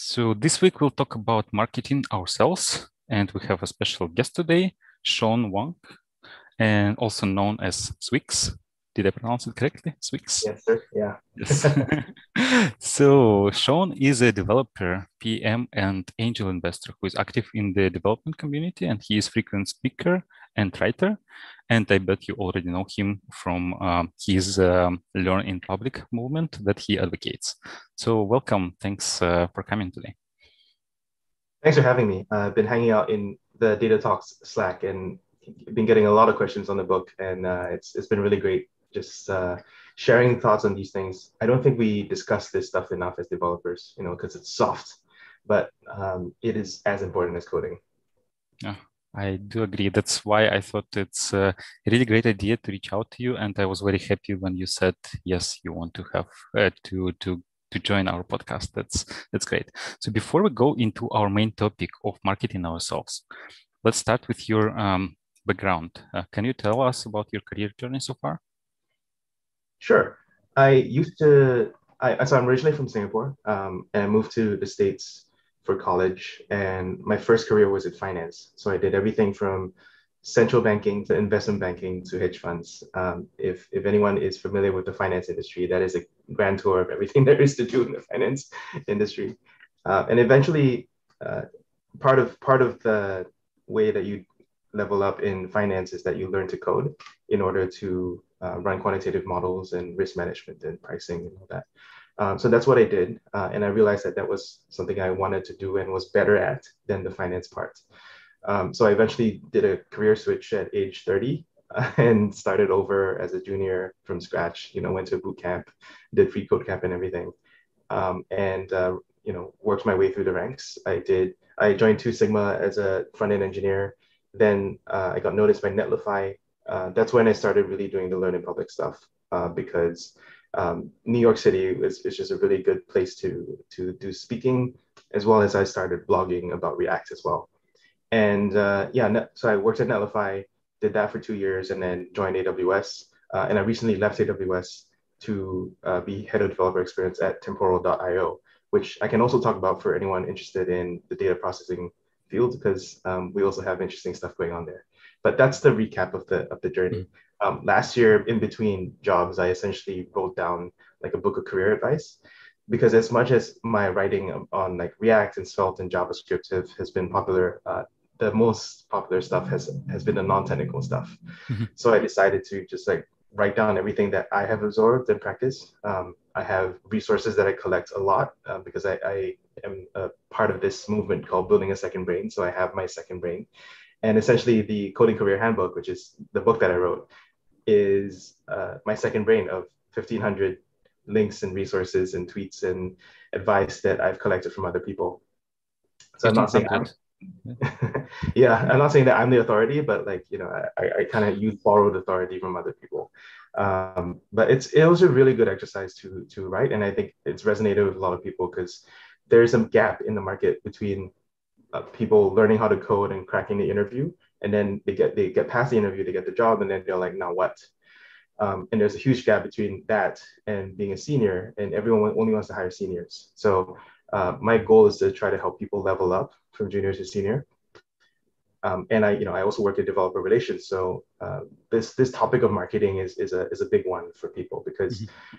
So this week we'll talk about marketing ourselves, and we have a special guest today, Sean Wang, and also known as Swyx. Did I pronounce it correctly? Swyx? Yes, sir. Yeah. Yes. so Sean is a developer, PM, and angel investor who is active in the development community, and he is frequent speaker and writer. And I bet you already know him from um, his um, Learn in Public movement that he advocates. So, welcome. Thanks uh, for coming today. Thanks for having me. I've been hanging out in the Data Talks Slack and been getting a lot of questions on the book, and uh, it's it's been really great just uh, sharing thoughts on these things. I don't think we discuss this stuff enough as developers, you know, because it's soft, but um, it is as important as coding. Yeah, I do agree. That's why I thought it's a really great idea to reach out to you, and I was very happy when you said yes, you want to have uh, to to to join our podcast. That's that's great. So before we go into our main topic of marketing ourselves, let's start with your um, background. Uh, can you tell us about your career journey so far? Sure. I used to. I so I'm originally from Singapore, um, and I moved to the states for college. And my first career was in finance. So I did everything from central banking to investment banking to hedge funds. Um, if, if anyone is familiar with the finance industry, that is a grand tour of everything there is to do in the finance industry. Uh, and eventually, uh, part of part of the way that you level up in finance is that you learn to code in order to uh, run quantitative models and risk management and pricing and all that. Um, so that's what I did. Uh, and I realized that that was something I wanted to do and was better at than the finance part. Um, so I eventually did a career switch at age 30 uh, and started over as a junior from scratch, you know, went to boot camp, did free code camp and everything. Um, and, uh, you know, worked my way through the ranks. I did, I joined Two Sigma as a front end engineer. Then uh, I got noticed by Netlify. Uh, that's when I started really doing the Learn in Public stuff uh, because um, New York City is, is just a really good place to to do speaking, as well as I started blogging about React as well. And uh, yeah, so I worked at Netlify, did that for two years, and then joined AWS. Uh, and I recently left AWS to uh, be head of developer experience at Temporal.io, which I can also talk about for anyone interested in the data processing field because um, we also have interesting stuff going on there. But that's the recap of the of the journey. Um, last year in between jobs, I essentially wrote down like a book of career advice because as much as my writing on like React and Svelte and JavaScript have, has been popular, uh, the most popular stuff has has been the non-technical stuff. Mm-hmm. So I decided to just like write down everything that I have absorbed and practice. Um, I have resources that I collect a lot uh, because I, I am a part of this movement called Building a Second Brain. So I have my second brain. And essentially, the Coding Career Handbook, which is the book that I wrote, is uh, my second brain of 1500 links and resources and tweets and advice that I've collected from other people. So I'm not saying I'm, yeah, I'm not saying that I'm the authority, but like, you know, I, I kind of use borrowed authority from other people. Um, but it's, it was a really good exercise to, to write. And I think it's resonated with a lot of people because there's a gap in the market between uh, people learning how to code and cracking the interview and then they get they get past the interview, they get the job, and then they're like, now what? Um, and there's a huge gap between that and being a senior, and everyone only wants to hire seniors. So uh, my goal is to try to help people level up from junior to senior. Um, and I, you know, I also work in developer relations, so uh, this this topic of marketing is is a is a big one for people because mm-hmm.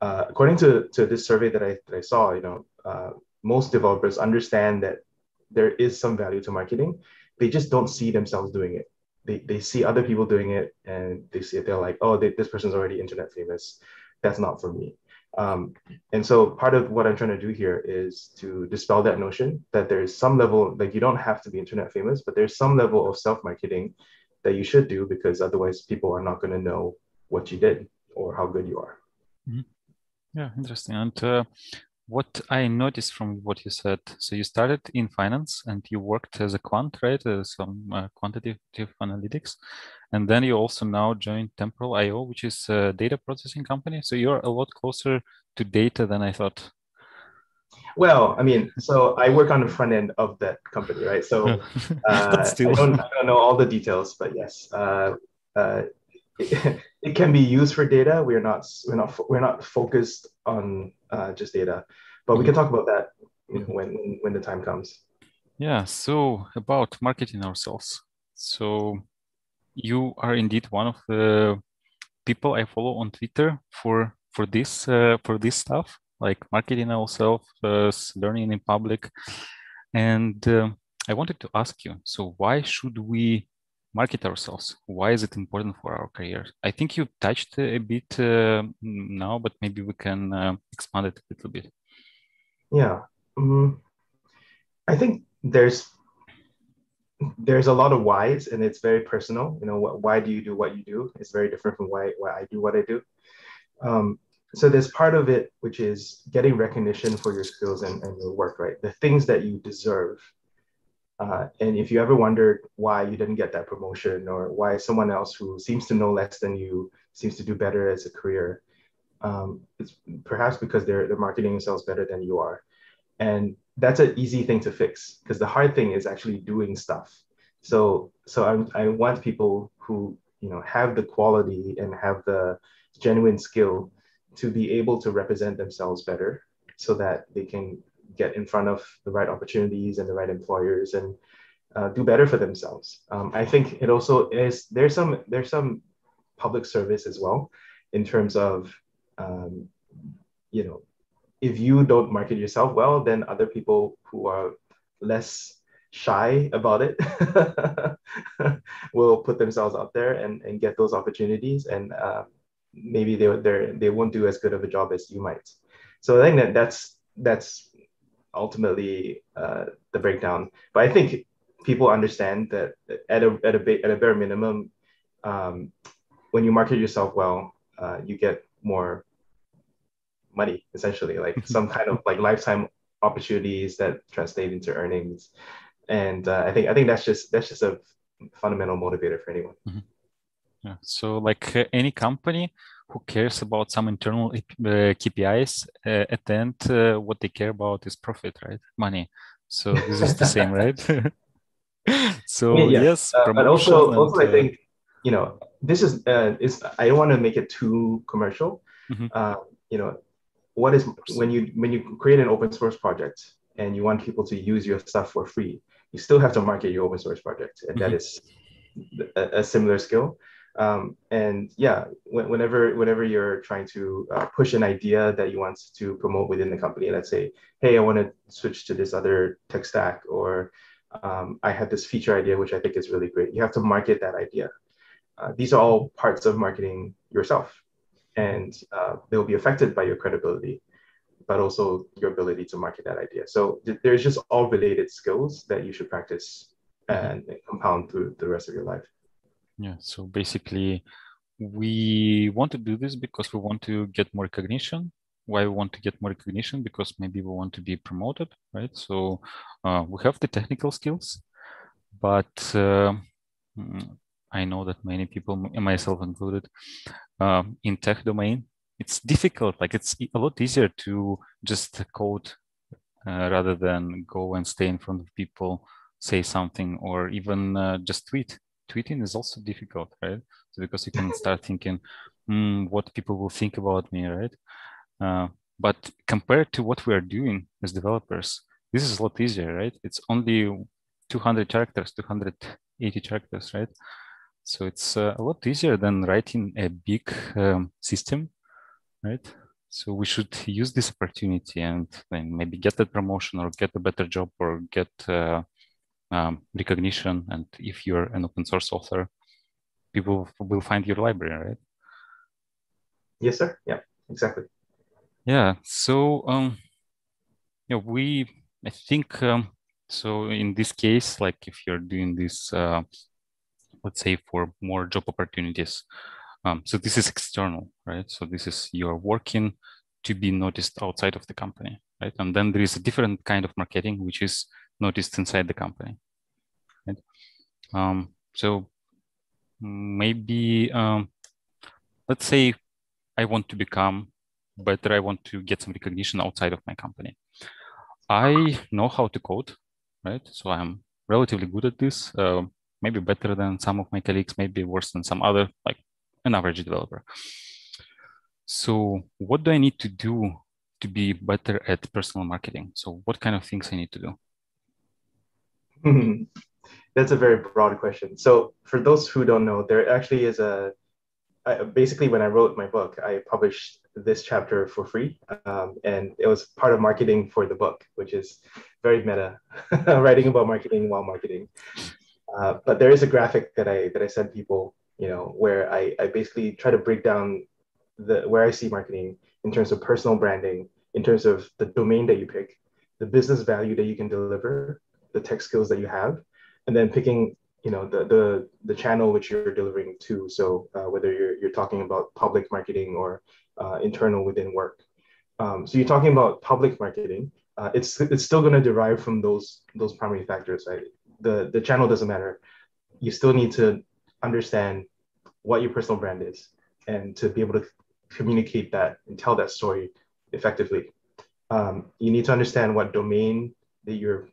uh, according to to this survey that I that I saw, you know, uh, most developers understand that there is some value to marketing, they just don't see themselves doing it. They, they see other people doing it and they see it. They're like, oh, they, this person's already internet famous. That's not for me. Um, and so part of what I'm trying to do here is to dispel that notion that there's some level, like you don't have to be internet famous, but there's some level of self-marketing that you should do because otherwise people are not going to know what you did or how good you are. Mm-hmm. Yeah, interesting. And uh, what I noticed from what you said, so you started in finance and you worked as a quant, right? Uh, some uh, quantitative analytics. And then you also now joined Temporal IO, which is a data processing company. So you're a lot closer to data than I thought. Well, I mean, so I work on the front end of that company, right? So uh, I, don't, I, don't, know all the details, but yes, uh, uh, it, it, can be used for data. We're not we're not we're not focused on uh, just data, but we can mm-hmm. talk about that you know, when, when when the time comes. Yeah. So about marketing ourselves. So you are indeed one of the people I follow on Twitter for for this uh, for this stuff, like marketing ourselves, uh, learning in public, and uh, I wanted to ask you. So why should we market ourselves? Why is it important for our career? I think you touched a bit uh, now, but maybe we can uh, expand it a little bit. Yeah, um, I think there's there's a lot of whys and it's very personal. You know what, why do you do what you do? It's very different from why, why i do what i do. Um, so there's part of it which is getting recognition for your skills and, and your work right? The things that you deserve uh, and if you ever wondered why you didn't get that promotion or why someone else who seems to know less than you seems to do better as a career um, it's perhaps because they're, they're marketing themselves better than you are. And that's an easy thing to fix because the hard thing is actually doing stuff. So so I, I want people who you know have the quality and have the genuine skill to be able to represent themselves better so that they can get in front of the right opportunities and the right employers and uh, do better for themselves. Um, i think it also is there's some there's some public service as well in terms of um, you know if you don't market yourself well, then other people who are less shy about it will put themselves out there and, and get those opportunities and uh, maybe they they they won't do as good of a job as you might. So i think that that's that's ultimately uh, the breakdown. But i think people understand that at a at a, at a bare minimum um, when you market yourself well uh, you get more money essentially like some kind of like lifetime opportunities that translate into earnings. And uh, i think i think that's just that's just a fundamental motivator for anyone. Mm-hmm. yeah. So like any company who cares about some internal uh, kpis uh, at the end uh, what they care about is profit right money so this is the same right so yeah, yes uh, but also and, also i think you know this is uh, is i don't want to make it too commercial mm-hmm. you know what is when you when you create an open source project and you want people to use your stuff for free, you still have to market your open source project, and mm-hmm. that is a, a similar skill. Um, and yeah, whenever whenever you're trying to uh, push an idea that you want to promote within the company, let's say, hey, I want to switch to this other tech stack, or um, I have this feature idea which I think is really great. You have to market that idea. Uh, these are all parts of marketing yourself and uh, they'll be affected by your credibility, but also your ability to market that idea. So th- there's just all related skills that you should practice and compound through the rest of your life. Yeah. So basically, we want to do this because we want to get more recognition. Why we want to get more recognition? Because maybe we want to be promoted, right? So uh, we have the technical skills, but uh, mm, I know that many people, myself included, um, in tech domain, it's difficult. Like it's a lot easier to just code uh, rather than go and stay in front of people, say something, or even uh, just tweet. Tweeting is also difficult, right? So because you can start thinking, mm, what people will think about me, right? Uh, but compared to what we are doing as developers, this is a lot easier, right? It's only 200 characters, 280 characters, right? So it's uh, a lot easier than writing a big um, system, right? So we should use this opportunity and maybe get that promotion or get a better job or get uh, um, recognition. And if you're an open source author, people will find your library, right? Yes, sir. Yeah, exactly. Yeah. So, um, yeah, we, I think, um, so in this case, like if you're doing this uh, let's say for more job opportunities. Um, so this is external, right? So this is you're working to be noticed outside of the company, right? And then there is a different kind of marketing which is noticed inside the company, right? Um, so maybe um, let's say I want to become better. I want to get some recognition outside of my company. I know how to code, right? So I'm relatively good at this. Uh, maybe better than some of my colleagues, maybe worse than some other, like an average developer. So what do I need to do to be better at personal marketing? So what kind of things I need to do? That's a very broad question. So for those who don't know, there actually is a I, basically when I wrote my book, I published this chapter for free, um, and it was part of marketing for the book, which is very meta, writing about marketing while marketing. Uh, but there is a graphic that I that I send people, you know, where I, I basically try to break down the where I see marketing in terms of personal branding, in terms of the domain that you pick, the business value that you can deliver, the tech skills that you have, and then picking you know the the the channel which you're delivering to. So uh, whether you're you're talking about public marketing or uh, internal within work. Um, so you're talking about public marketing. Uh, it's it's still going to derive from those those primary factors. Right? The the channel doesn't matter. You still need to understand what your personal brand is and to be able to communicate that and tell that story effectively. Um, you need to understand what domain that you're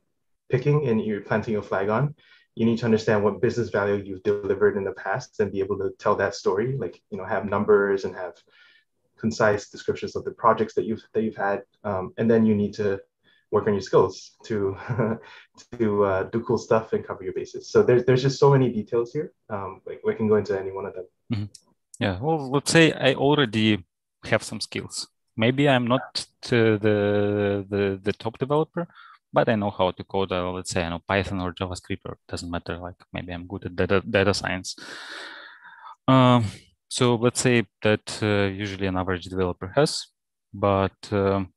picking and you're planting your flag on you need to understand what business value you've delivered in the past and be able to tell that story like you know have numbers and have concise descriptions of the projects that you've that you've had um, and then you need to work on your skills to to uh, do cool stuff and cover your bases. So there's there's just so many details here. Um, like we can go into any one of them. Mm-hmm. yeah. Well let's say i already have some skills. Maybe i'm not the the the top developer but I know how to code, uh, let's say, I know Python or JavaScript, or doesn't matter. Like maybe I'm good at data, data science. Um, so let's say that uh, usually an average developer has, but um,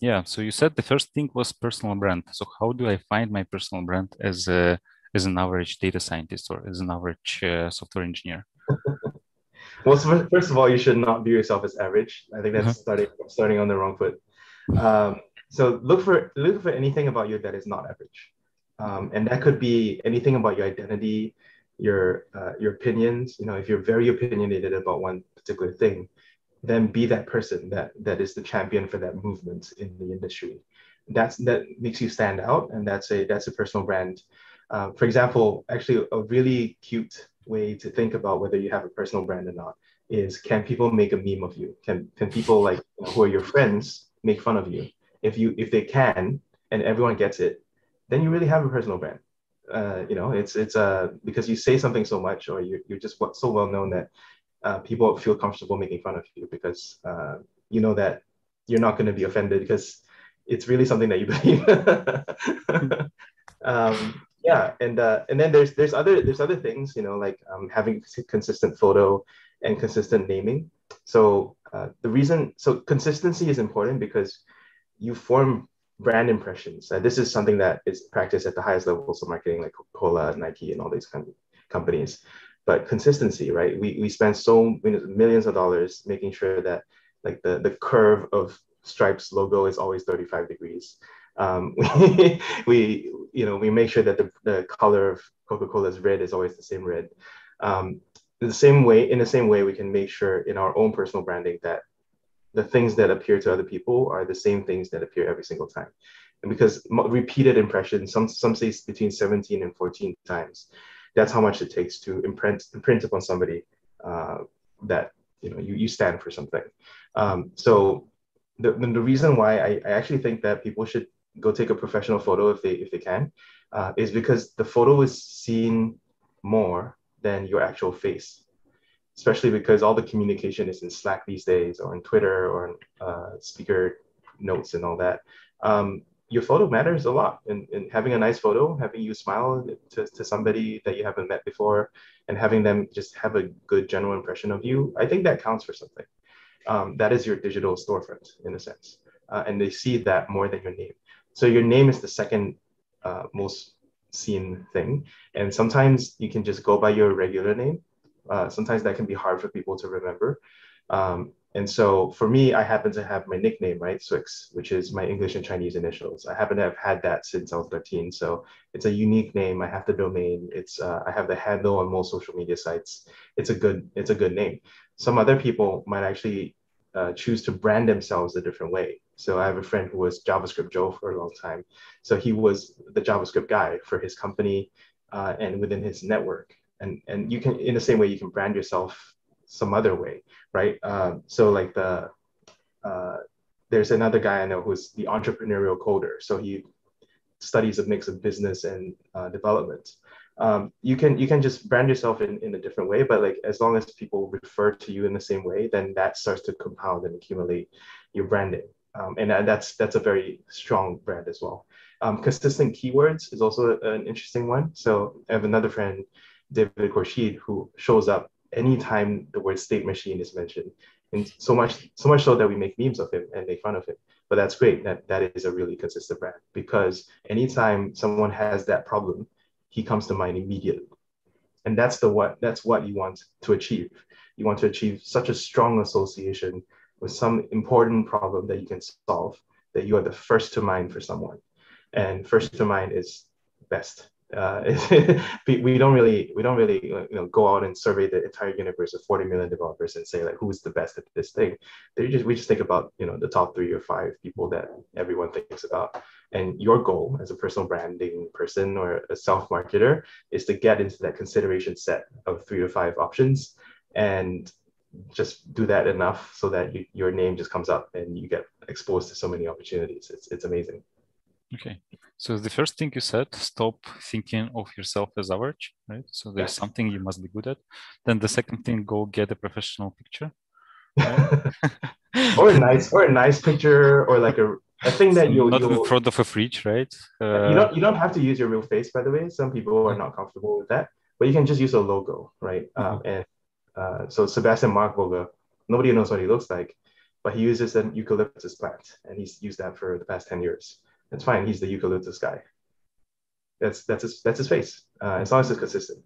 yeah. So you said the first thing was personal brand. So how do I find my personal brand as a as an average data scientist or as an average uh, software engineer? well, so first of all, you should not view yourself as average. I think that's uh-huh. starting starting on the wrong foot. Um, so look for look for anything about you that is not average, um, and that could be anything about your identity, your uh, your opinions. You know, if you're very opinionated about one particular thing, then be that person that that is the champion for that movement in the industry. That's that makes you stand out, and that's a that's a personal brand. Uh, for example, actually, a really cute way to think about whether you have a personal brand or not is can people make a meme of you? Can can people like who are your friends make fun of you? If you if they can and everyone gets it, then you really have a personal brand. Uh, you know, it's it's uh because you say something so much or you you're just so well known that uh, people feel comfortable making fun of you because uh, you know that you're not going to be offended because it's really something that you believe. um, yeah, and uh, and then there's there's other there's other things you know like um, having consistent photo and consistent naming. So uh, the reason so consistency is important because you form brand impressions. And this is something that is practiced at the highest levels of marketing, like Coca-Cola, Nike, and all these kind of companies. But consistency, right? We, we spend so millions of dollars making sure that like the, the curve of Stripes logo is always 35 degrees. Um, we, we, you know, we make sure that the, the color of Coca-Cola's red is always the same red. Um, the same way, in the same way, we can make sure in our own personal branding that the things that appear to other people are the same things that appear every single time. And because repeated impressions, some some say between 17 and 14 times, that's how much it takes to imprint imprint upon somebody uh, that you know you, you stand for something. Um, so the, the reason why I, I actually think that people should go take a professional photo if they if they can uh, is because the photo is seen more than your actual face especially because all the communication is in Slack these days, or in Twitter, or in uh, speaker notes and all that. Um, your photo matters a lot, and, and having a nice photo, having you smile to, to somebody that you haven't met before, and having them just have a good general impression of you, I think that counts for something. Um, that is your digital storefront in a sense, uh, and they see that more than your name. So your name is the second uh, most seen thing, and sometimes you can just go by your regular name uh, sometimes that can be hard for people to remember. Um, and so for me, I happen to have my nickname, right? Swyx, which is my English and Chinese initials. I happen to have had that since I was 13. So it's a unique name. I have the domain. It's uh, I have the handle on most social media sites. It's a good it's a good name. Some other people might actually uh, choose to brand themselves a different way. So I have a friend who was JavaScript Joe for a long time. So he was the JavaScript guy for his company uh, and within his network and and you can in the same way you can brand yourself some other way right uh, so like the uh, there's another guy I know who's the entrepreneurial coder. So he studies a mix of business and uh, development. Um, you can you can just brand yourself in, in a different way, but like as long as people refer to you in the same way, then that starts to compound and accumulate your branding. Um, and that's that's a very strong brand as well. Um, consistent keywords is also an interesting one. So I have another friend, David Khourshid, who shows up anytime the word state machine is mentioned, and so much so much so that we make memes of him and make fun of him. But that's great. That that is a really consistent brand because anytime someone has that problem, he comes to mind immediately. And that's the what that's what you want to achieve. You want to achieve such a strong association with some important problem that you can solve that you are the first to mind for someone. And first to mind is best uh, we don't really we don't really you know go out and survey the entire universe of 40 million developers and say like who's the best at this thing. They just we just think about you know the top three or five people that everyone thinks about. And your goal as a personal branding person or a self marketer is to get into that consideration set of three to five options and just do that enough so that you, your name just comes up and you get exposed to so many opportunities. It's, it's amazing Okay. So the first thing you said, stop thinking of yourself as average, right? So there's something you must be good at. Then the second thing, go get a professional picture. Right? or a nice or a nice picture or like a a thing that you not in front of a fridge, right? Uh, you don't you don't have to use your real face, by the way. Some people are not comfortable with that, but you can just use a logo, right? Mm-hmm. Um, and uh, so Sebastian Markbåge, nobody knows what he looks like, but he uses an eucalyptus plant, and he's used that for the past ten years. It's fine. He's the eucalyptus guy. That's that's his that's his face. Uh, as long as it's consistent.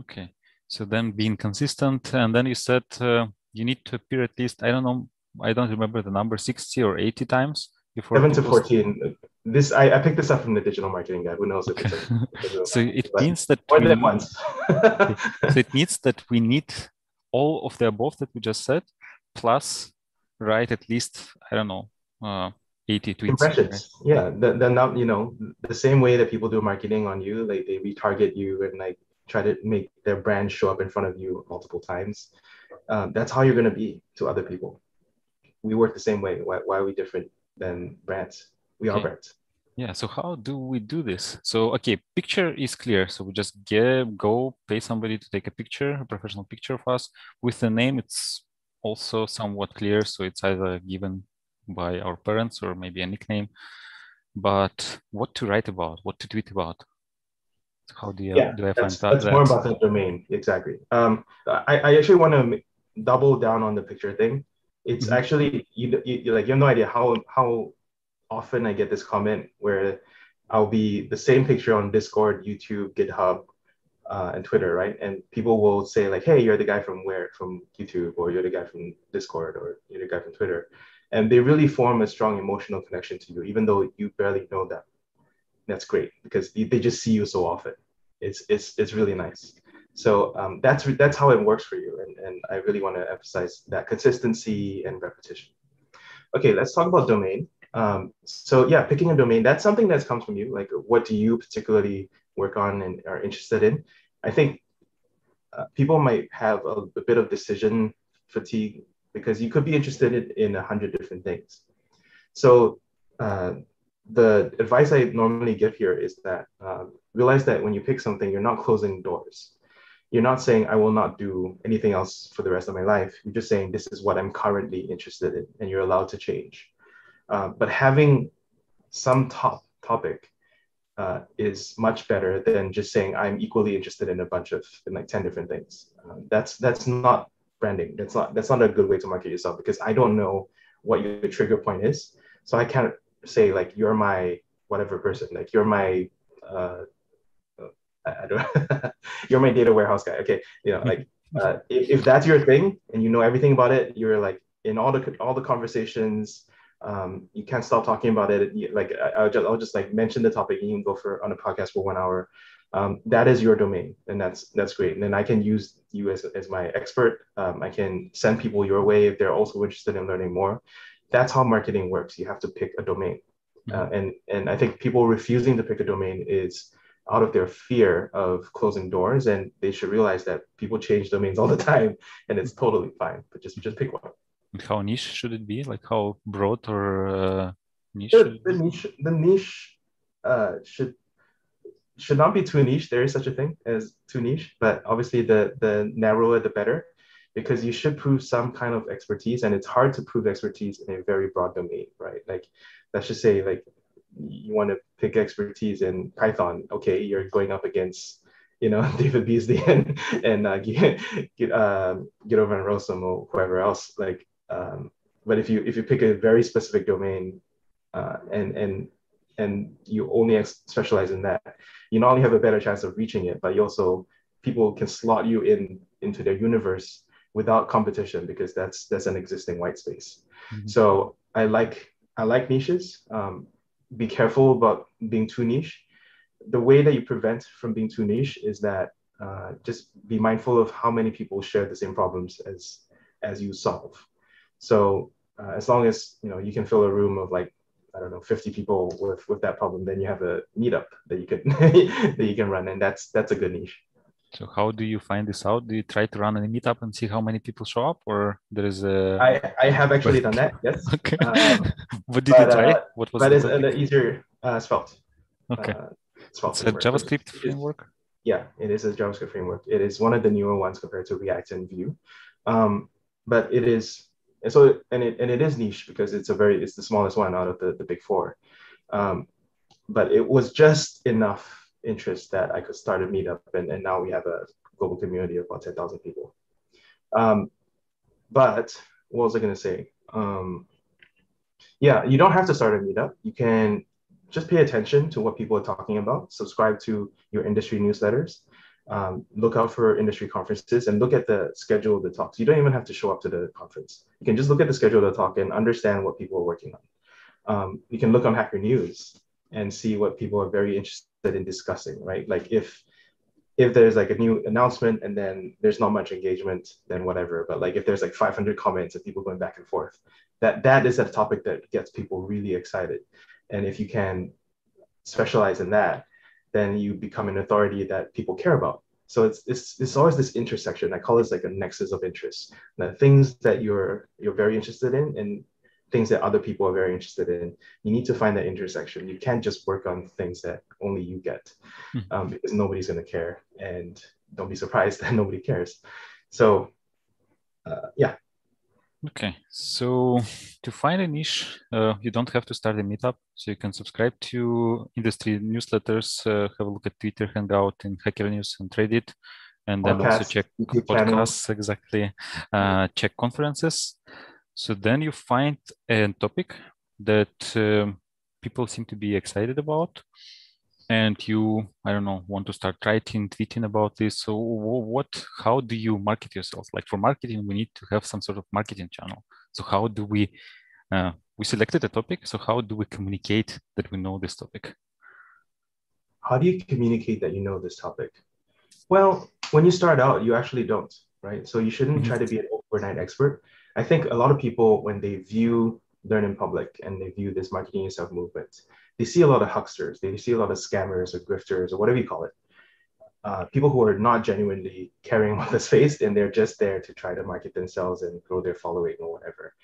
Okay. So then being consistent, and then you said uh, you need to appear at least I don't know I don't remember the number sixty or eighty times before. Seven to fourteen. This I, I picked this up from the digital marketing guy. Who knows if it's a, so it means that more than once. so it means that we need all of the above that we just said, plus write at least I don't know. Uh, 80 tweets. Impressions. Right? Yeah. The, the not, you know, the same way that people do marketing on you, like they retarget you and like try to make their brand show up in front of you multiple times. Um, that's how you're going to be to other people. We work the same way. Why, why are we different than brands? We okay. are brands. Yeah. So how do we do this? So okay, picture is clear. So we just get go pay somebody to take a picture, a professional picture of us with the name. It's also somewhat clear. So it's either given by our parents or maybe a nickname. But what to write about, what to tweet about? How do you yeah, do I find that's, that? That's more about the domain, exactly. Um, I, I actually want to double down on the picture thing. It's mm-hmm. actually you, you like you have no idea how how often I get this comment where I'll be the same picture on Discord, YouTube, GitHub, uh, and Twitter, right? And people will say like, "Hey, you're the guy from where? From YouTube, or you're the guy from Discord, or you're the guy from Twitter." And they really form a strong emotional connection to you, even though you barely know them. That's great because they just see you so often. It's it's it's really nice. So um, that's that's how it works for you, and and I really want to emphasize that consistency and repetition. Okay, let's talk about domain. Um, so yeah, picking a domain that's something that comes from you. Like, what do you particularly work on and are interested in? I think uh, people might have a, a bit of decision fatigue because you could be interested in a hundred different things. So uh, the advice I normally give here is that uh, realize that when you pick something, you're not closing doors. You're not saying I will not do anything else for the rest of my life. You're just saying this is what I'm currently interested in, and you're allowed to change. Uh, but having some top topic uh, is much better than just saying I'm equally interested in a bunch of like ten different things. Uh, that's that's not branding. That's not that's not a good way to market yourself because I don't know what your trigger point is. So I can't say like you're my whatever person. Like you're my uh, I, don't you're my data warehouse guy. Okay, you know like uh, if, if that's your thing and you know everything about it, you're like in all the all the conversations. Um, you can't stop talking about it. You, like I, will just I'll just like mention the topic and you can go for on a podcast for one hour um, that is your domain and that's that's great. And then i can use you as, as my expert. Um, i can send people your way if they're also interested in learning more. That's how marketing works. You have to pick a domain. Mm-hmm. uh, and and i think people refusing to pick a domain is out of their fear of closing doors and they should realize that people change domains all the time and it's totally fine. But just just pick one. And how niche should it be? Like how broad or uh, niche? The, the niche, the niche uh, should should not be too niche. There is such a thing as too niche, but obviously the the narrower the better, because you should prove some kind of expertise, and it's hard to prove expertise in a very broad domain, right? Like let's just say like you want to pick expertise in Python. Okay, you're going up against you know David Beazley and and uh, get get uh, Guido van Rossum or whoever else. Like, um, but if you if you pick a very specific domain uh, and and and you only specialize in that, you not only have a better chance of reaching it, but you also people can slot you in into their universe without competition because that's that's an existing white space. Mm-hmm. So I like I like niches. Um, be careful about being too niche. The way that you prevent from being too niche is that uh, just be mindful of how many people share the same problems as as you solve. So uh, as long as you know you can fill a room of like I don't know 50 people with with that problem, then you have a meetup that you could that you can run, and that's that's a good niche. So how do you find this out? Do you try to run a meetup and see how many people show up, or there is a? I I have actually done that. Yes. okay. Um, what did but, you try? Uh, what was? But it's an easier uh, Svelte. Okay. Uh, Svelte it's framework. a JavaScript framework. Yeah, it is a JavaScript framework. It is one of the newer ones compared to React and Vue, um, but it is and so and it and it is niche because it's a very it's the smallest one out of the the big four, um, but it was just enough interest that I could start a meetup, and, and now we have a global community of about 10,000 people. Um, but what was I going to say? Um, yeah, you don't have to start a meetup. You can just pay attention to what people are talking about, subscribe to your industry newsletters, um, look out for industry conferences, and look at the schedule of the talks. You don't even have to show up to the conference. You can just look at the schedule of the talk and understand what people are working on. Um, you can look on Hacker News and see what people are very interested in discussing, right? Like if if there's like a new announcement and then there's not much engagement, then whatever. But like if there's like 500 comments of people going back and forth, that that is a topic that gets people really excited. And if you can specialize in that, then you become an authority that people care about. So it's it's, it's always this intersection. I call this like a nexus of interest. The things that you're you're very interested in and things that other people are very interested in. You need to find that intersection. You can't just work on things that only you get hmm. um, because nobody's going to care. And don't be surprised that nobody cares. So, uh, yeah. Okay, so to find a niche, uh, you don't have to start a meetup. So you can subscribe to industry newsletters, uh, have a look at Twitter, Hangout, and Hacker News, and Reddit, and then also check podcasts exactly, uh, check conferences. So then you find a topic that um, people seem to be excited about, and you, I don't know, want to start writing, tweeting about this. So what, how do you market yourself? Like for marketing, we need to have some sort of marketing channel. So how do we, uh, we selected a topic. So how do we communicate that we know this topic? How do you communicate that you know this topic? Well, when you start out, you actually don't, right? So you shouldn't mm-hmm. try to be an overnight expert I think a lot of people, when they view Learn in Public and they view this marketing yourself movement, they see a lot of hucksters, they see a lot of scammers or grifters or whatever you call it. Uh, people who are not genuinely caring about the space and they're just there to try to market themselves and grow their following or whatever.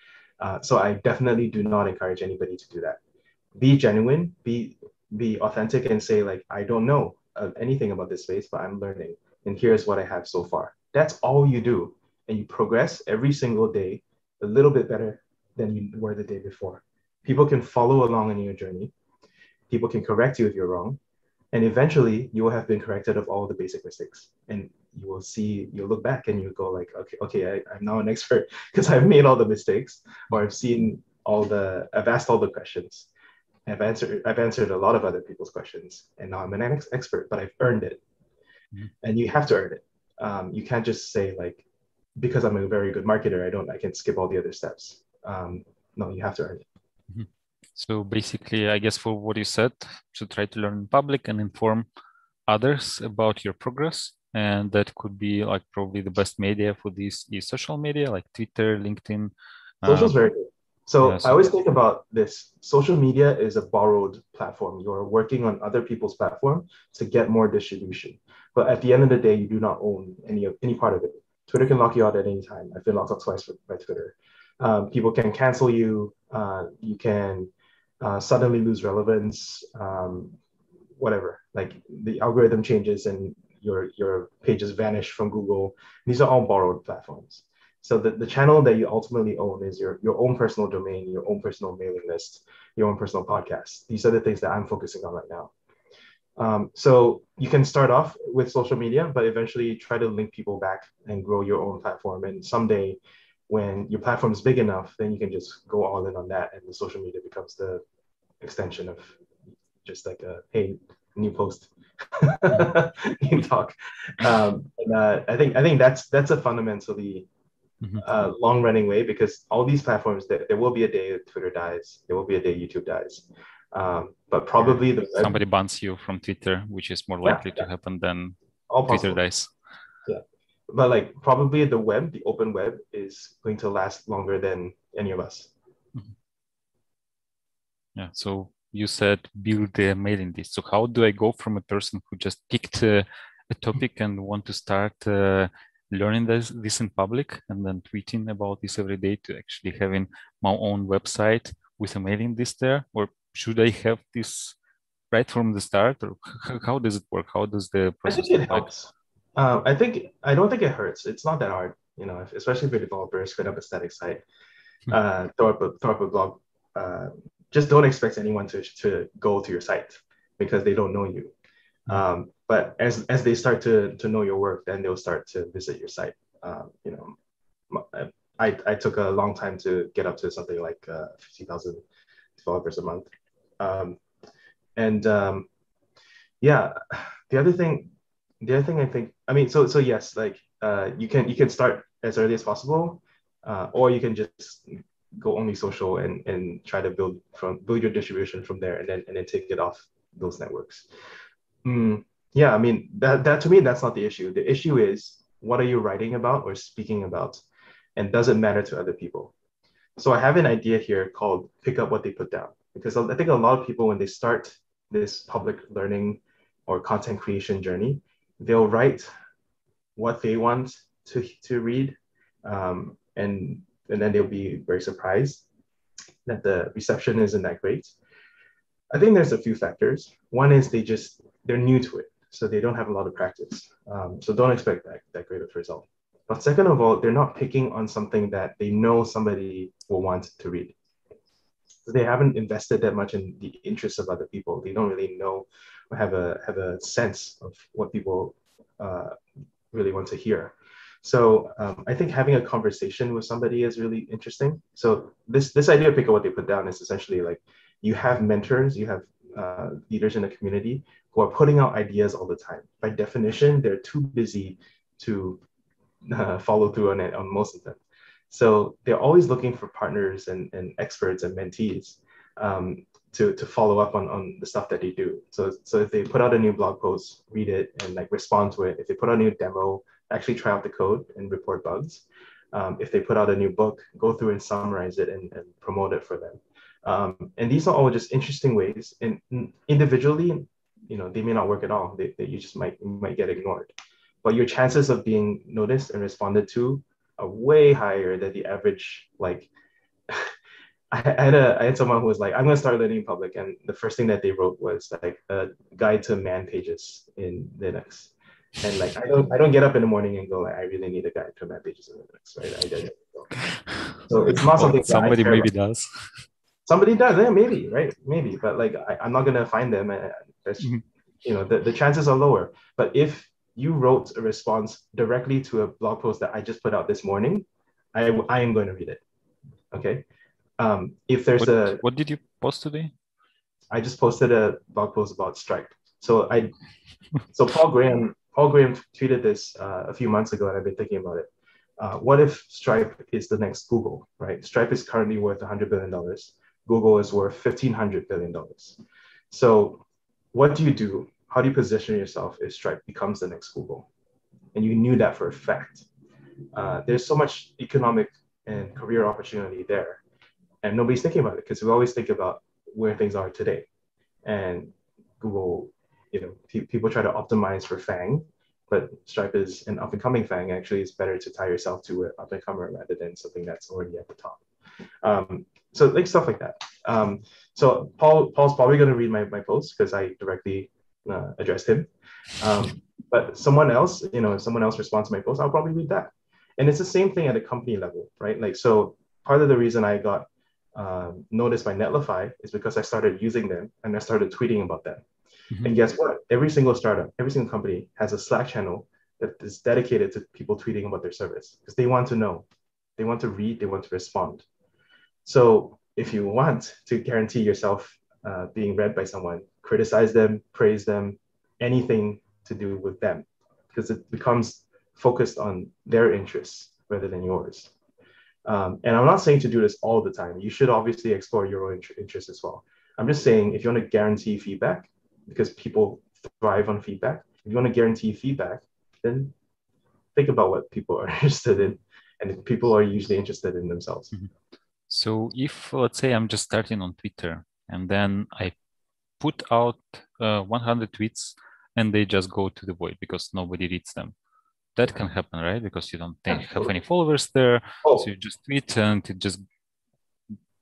Uh, so I definitely do not encourage anybody to do that. Be genuine, be be authentic, and say like I don't know uh, anything about this space, but I'm learning, and here's what I have so far. That's all you do and you progress every single day a little bit better than you were the day before. People can follow along in your journey. People can correct you if you're wrong. And eventually you will have been corrected of all the basic mistakes. And you will see, you'll look back and you go like, okay, okay, I, am now an expert because I've made all the mistakes or I've seen all the, I've asked all the questions. I've answered, I've answered a lot of other people's questions and now I'm an ex- expert, but I've earned it. Mm-hmm. And you have to earn it. Um, you can't just say like, because I'm a very good marketer, I don't I can skip all the other steps. Um, no, you have to earn it. Mm-hmm. So basically, I guess for what you said, to try to learn in public and inform others about your progress. And that could be like probably the best media for this is social media like Twitter, LinkedIn. Social is um, very good. So, yeah, I always think about this. Social media is a borrowed platform. You're working on other people's platform to get more distribution. But at the end of the day, you do not own any of any part of it. Twitter can lock you out at any time. I've been locked out twice by Twitter. um, people can cancel you. Uh, you can uh, suddenly lose relevance. Um, whatever. Like the algorithm changes and your your pages vanish from Google. These are all borrowed platforms. So the, the channel that you ultimately own is your, your own personal domain, your own personal mailing list, your own personal podcast. These are the things that I'm focusing on right now. Um, so you can start off with social media, but eventually try to link people back and grow your own platform. And someday, when your platform is big enough, then you can just go all in on that, and the social media becomes the extension of just like a hey, new post, new talk. Um, and uh, I think I think that's that's a fundamentally mm-hmm. uh, long running way because all these platforms there, there will be a day Twitter dies, there will be a day YouTube dies. Um, but probably the somebody bans you from Twitter, which is more likely yeah, to happen than All Twitter dies. But like probably the web, the open web, is going to last longer than any of us. Mm-hmm. Yeah. So you said build a mailing list. So how do I go from a person who just picked uh, a topic and want to start uh, learning this, this in public and then tweeting about this every day to actually having my own website with a mailing list there or should I have this right from the start, or how does it work? How does the process? I think it helps. Uh, I think I don't think it hurts. It's not that hard, you know, if, especially for developers, set up a static site, hmm. uh, throw up a throw up a blog. Uh, just don't expect anyone to to go to your site because they don't know you. Hmm. Um, but as as they start to to know your work, then they'll start to visit your site. Um, you know, I I took a long time to get up to something like uh, fifty thousand developers a month. Um, and um, yeah, the other thing, the other thing I think, I mean, so so yes, like uh, you can you can start as early as possible, uh, or you can just go only social and and try to build from build your distribution from there, and then and then take it off those networks. Mm, yeah, I mean that that to me that's not the issue. The issue is what are you writing about or speaking about, and does it matter to other people? So I have an idea here called pick up what they put down because I think a lot of people when they start this public learning or content creation journey, they'll write what they want to, to read um, and, and then they'll be very surprised that the reception isn't that great. I think there's a few factors. One is they just, they're new to it. So they don't have a lot of practice. Um, so don't expect that, that great of a result. But second of all, they're not picking on something that they know somebody will want to read they haven't invested that much in the interests of other people. They don't really know have a have a sense of what people uh, really want to hear. So um, I think having a conversation with somebody is really interesting. So this this idea of pick up what they put down is essentially like you have mentors, you have uh, leaders in the community who are putting out ideas all the time. By definition, they're too busy to uh, follow through on it on most of them. So they're always looking for partners and, and experts and mentees um, to, to follow up on, on the stuff that they do. So, so if they put out a new blog post, read it and like respond to it. If they put out a new demo, actually try out the code and report bugs. Um, if they put out a new book, go through and summarize it and, and promote it for them. Um, and these are all just interesting ways. And individually, you know, they may not work at all. They, they you just might might get ignored. But your chances of being noticed and responded to are way higher than the average like I had a I had someone who was like, I'm gonna start learning public, and the first thing that they wrote was like a guide to man pages in Linux. And like I don't I don't get up in the morning and go like I really need a guide to man pages in Linux, right? So it's not something somebody maybe about. does. Somebody does, yeah, maybe, right? Maybe, but like I, am not gonna find them. And mm-hmm. you know, the, the chances are lower. But if you wrote a response directly to a blog post that I just put out this morning, I, I am going to read it. Okay. Um, if there's what, a what did you post today? I just posted a blog post about Stripe. So I so Paul Graham Paul Graham tweeted this uh, a few months ago, and I've been thinking about it. Uh, what if Stripe is the next Google? Right? Stripe is currently worth 100 billion dollars. Google is worth 1500 billion dollars. So what do you do how do you position yourself if Stripe becomes the next Google? And you knew that for a fact. Uh, there's so much economic and career opportunity there. And nobody's thinking about it because we always think about where things are today. And Google, you know, pe- people try to optimize for FANG, but Stripe is an up and coming FANG. Actually, it's better to tie yourself to an up and comer rather than something that's already at the top. Um, so like stuff like that. Um, so Paul Paul's probably going to read my, my post because I directly uh, addressed him. Um, but someone else, you know, if someone else responds to my post, I'll probably read that. And it's the same thing at a company level, right? Like so, part of the reason I got um, noticed by Netlify is because I started using them and I started tweeting about them. Mm-hmm. And guess what? Every single startup, every single company has a Slack channel that is dedicated to people tweeting about their service because they want to know, they want to read, they want to respond. So if you want to guarantee yourself uh, being read by someone, criticize them, praise them, anything to do with them, because it becomes focused on their interests rather than yours. Um, and I'm not saying to do this all the time. You should obviously explore your own interests as well. I'm just saying if you want to guarantee feedback, because people thrive on feedback, if you want to guarantee feedback, then think about what people are interested in. And people are usually interested in themselves. Mm-hmm. So if let's say I'm just starting on Twitter and then I put out uh, 100 tweets and they just go to the void because nobody reads them. That can happen, right? Because you don't have any followers there, oh. so you just tweet and it just.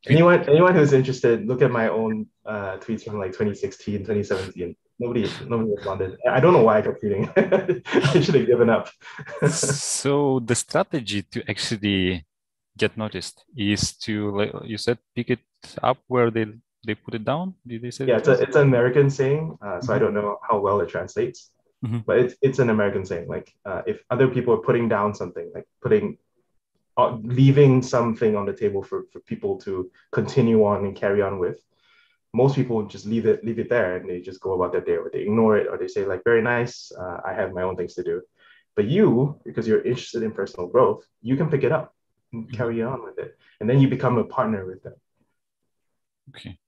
Anyone, anyone who's interested, look at my own uh, tweets from like 2016, 2017. Nobody, nobody responded. I don't know why I kept tweeting. I should have given up. so the strategy to actually get noticed is to like you said pick it up where they they put it down did they say yeah it's, a, it's an american saying uh, so mm-hmm. i don't know how well it translates mm-hmm. but it's, it's an american saying like uh, if other people are putting down something like putting uh, leaving something on the table for, for people to continue on and carry on with most people just leave it leave it there and they just go about their day or they ignore it or they say like very nice uh, i have my own things to do but you because you're interested in personal growth you can pick it up and mm-hmm. carry on with it and then you become a partner with them okay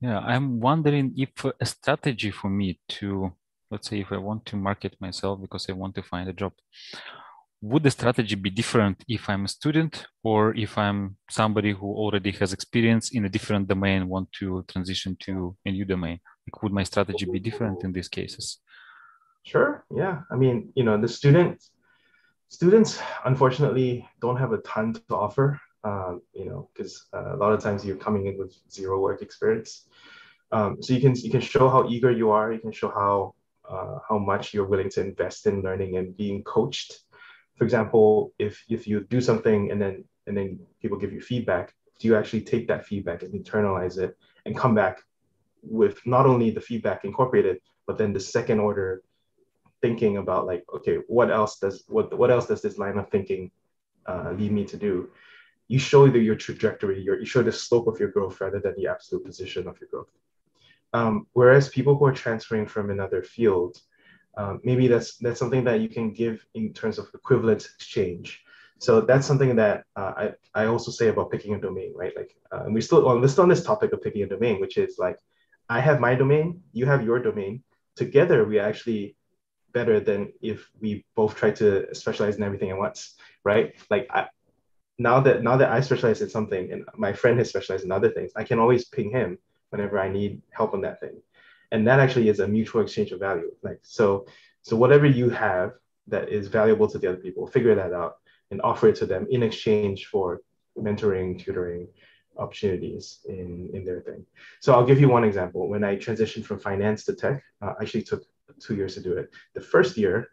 yeah i'm wondering if a strategy for me to let's say if i want to market myself because i want to find a job would the strategy be different if i'm a student or if i'm somebody who already has experience in a different domain want to transition to a new domain? Like would my strategy be different in these cases? Sure yeah. I mean you know the student students unfortunately don't have a ton to offer um, you know because uh, a lot of times you're coming in with zero work experience. Um, so you can you can show how eager you are you can show how uh, how much you're willing to invest in learning and being coached for example if if you do something and then and then people give you feedback do you actually take that feedback and internalize it and come back with not only the feedback incorporated but then the second order thinking about like, okay, what else does what what else does this line of thinking uh, lead me to do? You show the, your trajectory, your, you show the slope of your growth rather than the absolute position of your growth. Um, whereas people who are transferring from another field, um, maybe that's that's something that you can give in terms of equivalent exchange. So that's something that uh, I, I also say about picking a domain, right? Like, uh, and we still we're still on this topic of picking a domain, which is like, I have my domain, you have your domain. Together, we are actually better than if we both try to specialize in everything at once, right? Like I, now that now that I specialize in something and my friend has specialized in other things, I can always ping him whenever I need help on that thing, and that actually is a mutual exchange of value. Like so, so whatever you have that is valuable to the other people, figure that out and offer it to them in exchange for mentoring, tutoring, opportunities in, in their thing. So I'll give you one example. When I transitioned from finance to tech, uh, I actually took two years to do it. The first year,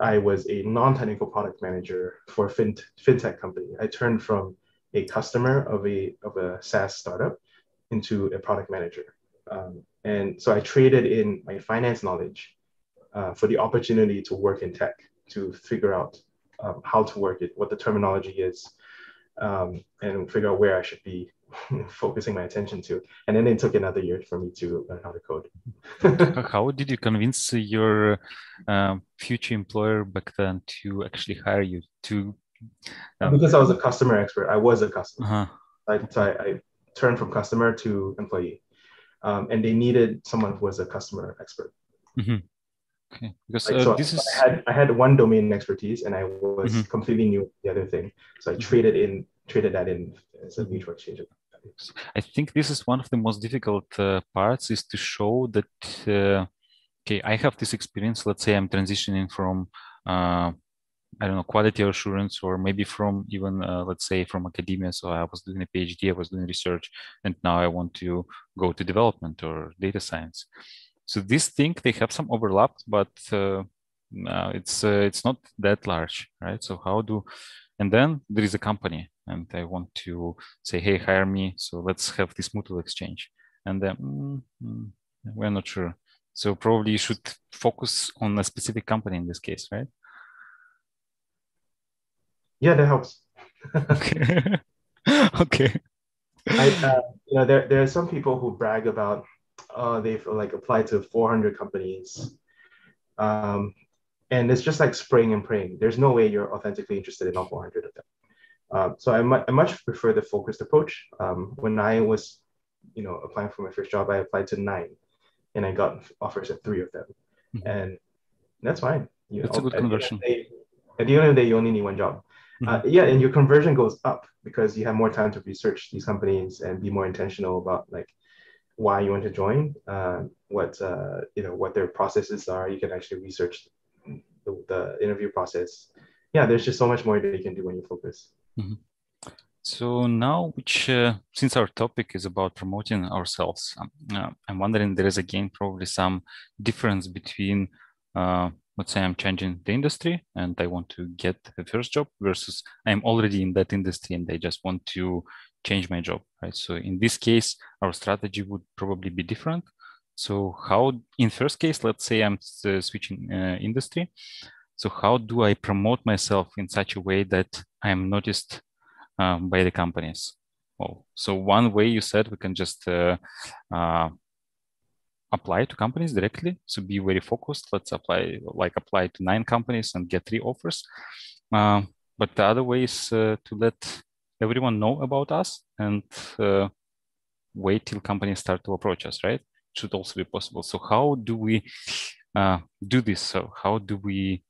I was a non-technical product manager for a fin- fintech company. I turned from a customer of a of a SaaS startup into a product manager, um, and so I traded in my finance knowledge uh, for the opportunity to work in tech to figure out um, how to work it, what the terminology is, um, and figure out where I should be focusing my attention to. And then it took another year for me to learn how to code. how did you convince your uh, future employer back then to actually hire you to? Um... Because I was a customer expert. I was a customer. Uh-huh. I, so I, I, turned from customer to employee. Um, and they needed someone who was a customer expert. Mm-hmm. Okay, because like, uh, so this is I had I had one domain expertise and I was mm-hmm. completely new to the other thing, so I mm-hmm. traded in traded that in as a mutual exchange. I think this is one of the most difficult uh, parts is to show that, uh, okay, I have this experience. Let's say I'm transitioning from uh, I don't know, quality assurance, or maybe from even, uh, let's say, from academia. So I was doing a PhD, I was doing research, and now I want to go to development or data science. So this thing, they have some overlap, but uh, it's uh, it's not that large, right? So how do, and then there is a company, and I want to say, hey, hire me. So let's have this mutual exchange, and then mm, mm, we're not sure. So probably you should focus on a specific company in this case, right? Yeah, that helps. okay. okay. I, uh, you know, there, there are some people who brag about, uh, they've like applied to 400 companies. Um, and it's just like spraying and praying. There's no way you're authentically interested in all 400 of them. Um, so I, mu- I much prefer the focused approach. Um, when I was, you know, applying for my first job, I applied to nine, and I got offers at three of them, mm-hmm. and that's fine. You it's know, a good conversion. The, day, at the end of the day, you only need one job. Uh, mm-hmm. yeah, and your conversion goes up because you have more time to research these companies and be more intentional about like why you want to join, uh, what uh, you know, what their processes are. You can actually research the, the interview process. Yeah, there's just so much more that you can do when you focus. Mm-hmm. So now, which uh, since our topic is about promoting ourselves, um, uh, I'm wondering there is again probably some difference between uh, let's say I'm changing the industry and I want to get a first job versus I'm already in that industry and I just want to change my job, right? So in this case, our strategy would probably be different. So how, in first case, let's say I'm uh, switching uh, industry. So how do I promote myself in such a way that I'm noticed um, by the companies? Well, so one way you said we can just uh, uh apply to companies directly. So be very focused. Let's apply like apply to nine companies and get three offers. Uh, but the other way is uh, to let everyone know about us and uh, wait till companies start to approach us, right? It should also be possible. So how do we uh, do this? So how do we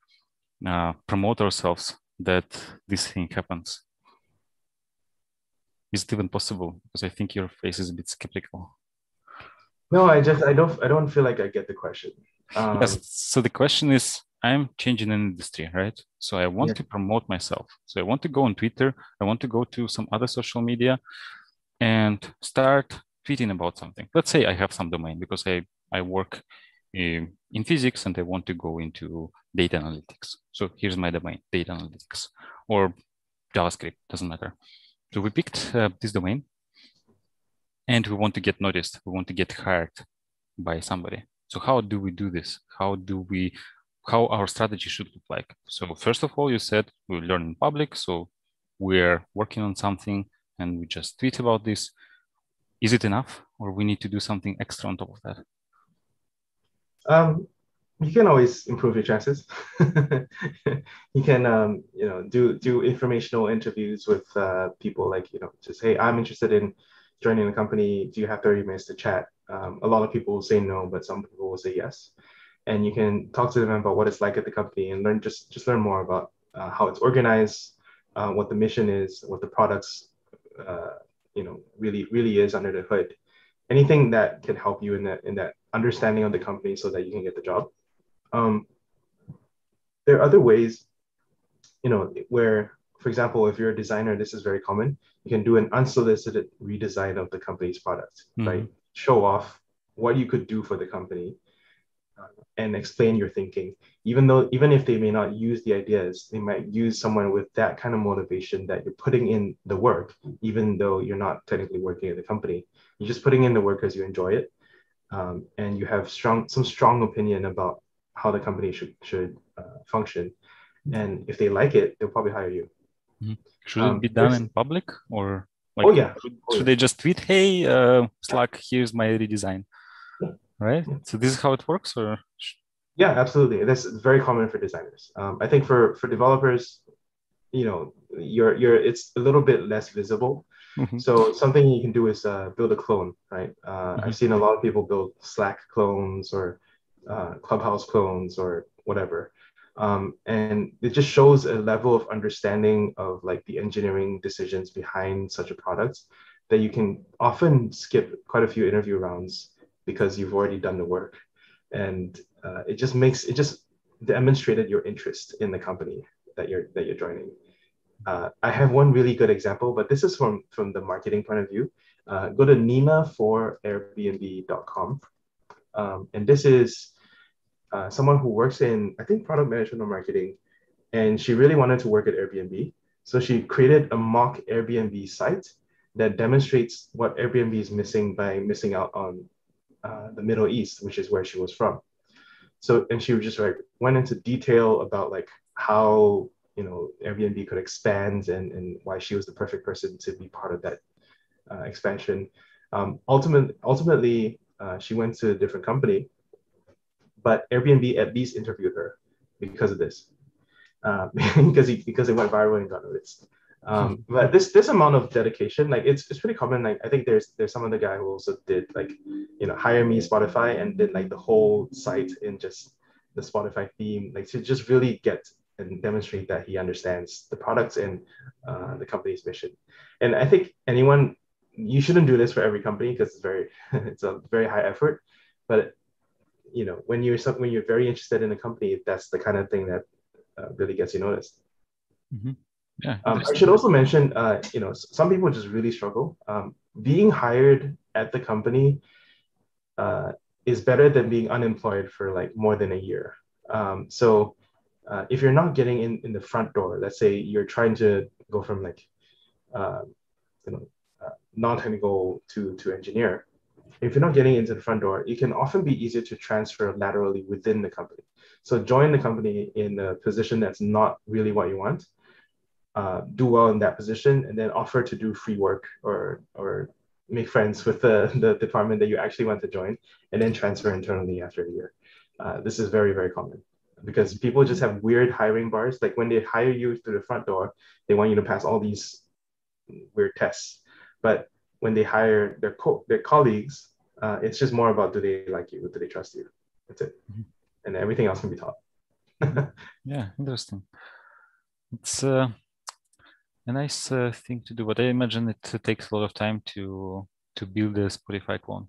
uh, promote ourselves that this thing happens? Is it even possible? Because I think your face is a bit skeptical. No, I just I don't I don't feel like I get the question. Um, yes. So the question is, I'm changing an industry, right? So I want yeah. to promote myself. So I want to go on Twitter. I want to go to some other social media, and start tweeting about something. Let's say I have some domain because I I work in, in physics and I want to go into data analytics. So here's my domain, data analytics, or JavaScript, doesn't matter. So we picked uh, this domain and we want to get noticed we want to get hired by somebody. So how do we do this? How do we how our strategy should look like? So first of all you said we learn in public so we're working on something and we just tweet about this. Is it enough or we need to do something extra on top of that? Um, you can always improve your chances. You can um, you know do do informational interviews with uh, people like you know just hey i'm interested in joining the company, do you have 30 minutes to chat? Um, a lot of people will say no, but some people will say yes. And you can talk to them about what it's like at the company and learn just just learn more about uh, how it's organized, uh, what the mission is, what the products, uh, you know, really really is under the hood. Anything that can help you in that in that understanding of the company so that you can get the job. Um, there are other ways, you know, where for example, if you're a designer, this is very common. You can do an unsolicited redesign of the company's product, mm-hmm. right? Show off what you could do for the company uh, and explain your thinking. Even though, even if they may not use the ideas, they might use someone with that kind of motivation that you're putting in the work, even though you're not technically working at the company. You're just putting in the work because you enjoy it, um, and you have strong some strong opinion about how the company should should uh, function. And if they like it, they'll probably hire you. Mm-hmm. Should um, it be done in public or like, oh yeah should, oh, should they just tweet hey uh, slack here's my redesign yeah. right yeah. so this is how it works or yeah absolutely that's very common for designers um, i think for for developers you know you're you're it's a little bit less visible mm-hmm. so something you can do is uh, build a clone right uh, mm-hmm. i've seen a lot of people build slack clones or uh, clubhouse clones or whatever um, and it just shows a level of understanding of like the engineering decisions behind such a product that you can often skip quite a few interview rounds because you've already done the work and uh, it just makes it just demonstrated your interest in the company that you're that you're joining. Uh, I have one really good example, but this is from from the marketing point of view. Uh, go to Nina for Airbnb.com, um, and this is uh, someone who works in I think product management or marketing, and she really wanted to work at Airbnb. So she created a mock Airbnb site that demonstrates what Airbnb is missing by missing out on uh, the Middle East, which is where she was from. So, and she just like went into detail about like how you know Airbnb could expand and, and why she was the perfect person to be part of that uh, expansion. Um, ultimately, ultimately, uh, she went to a different company, but Airbnb at least interviewed her because of this, uh, because he, because it went viral and got noticed. Um, hmm. but this this amount of dedication, like it's it's pretty common. Like I think there's there's some other guy who also did like, you know, hire me Spotify and did like the whole site in just the Spotify theme, like to just really get and demonstrate that he understands the products and uh, the company's mission. And I think anyone you shouldn't do this for every company because it's very it's a very high effort. But you know when you're when you're very interested in a company, that's the kind of thing that uh, really gets you noticed. Mm-hmm. Yeah. Um, I should also mention, uh, you know, some people just really struggle. Um, being hired at the company uh, is better than being unemployed for like more than a year. Um, so uh, if you're not getting in in the front door, let's say you're trying to go from like, uh, you know, uh, non-technical to to engineer, if you're not getting into the front door, it can often be easier to transfer laterally within the company. So join the company in a position that's not really what you want uh, do well in that position and then offer to do free work or or make friends with the, the department that you actually want to join and then transfer internally after a year. Uh, this is very, very common because people just have weird hiring bars. Like when they hire you through the front door, they want you to pass all these weird tests. But when they hire their co- their colleagues, uh, it's just more about do they like you, do they trust you? That's it, mm-hmm. and everything else can be taught. yeah, interesting. It's uh, a nice uh, thing to do, but I imagine it takes a lot of time to to build a Spotify clone.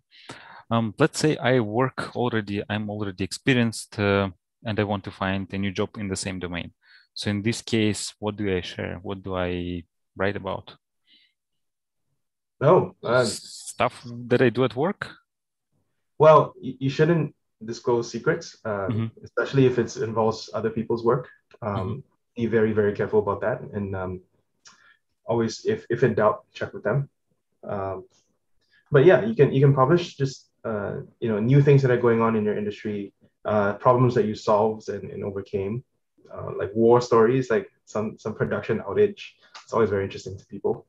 Um, let's say I work already, I'm already experienced, uh, and I want to find a new job in the same domain. So in this case, what do I share? What do I write about? No oh, uh, stuff that I do at work. Well, you shouldn't disclose secrets, uh, mm-hmm. especially if it involves other people's work. Um, mm-hmm. Be very, very careful about that, and um, always if if in doubt check with them um, but yeah you can you can publish just uh, you know new things that are going on in your industry uh, problems that you solved and, and overcame uh, like war stories like some some production outage it's always very interesting to people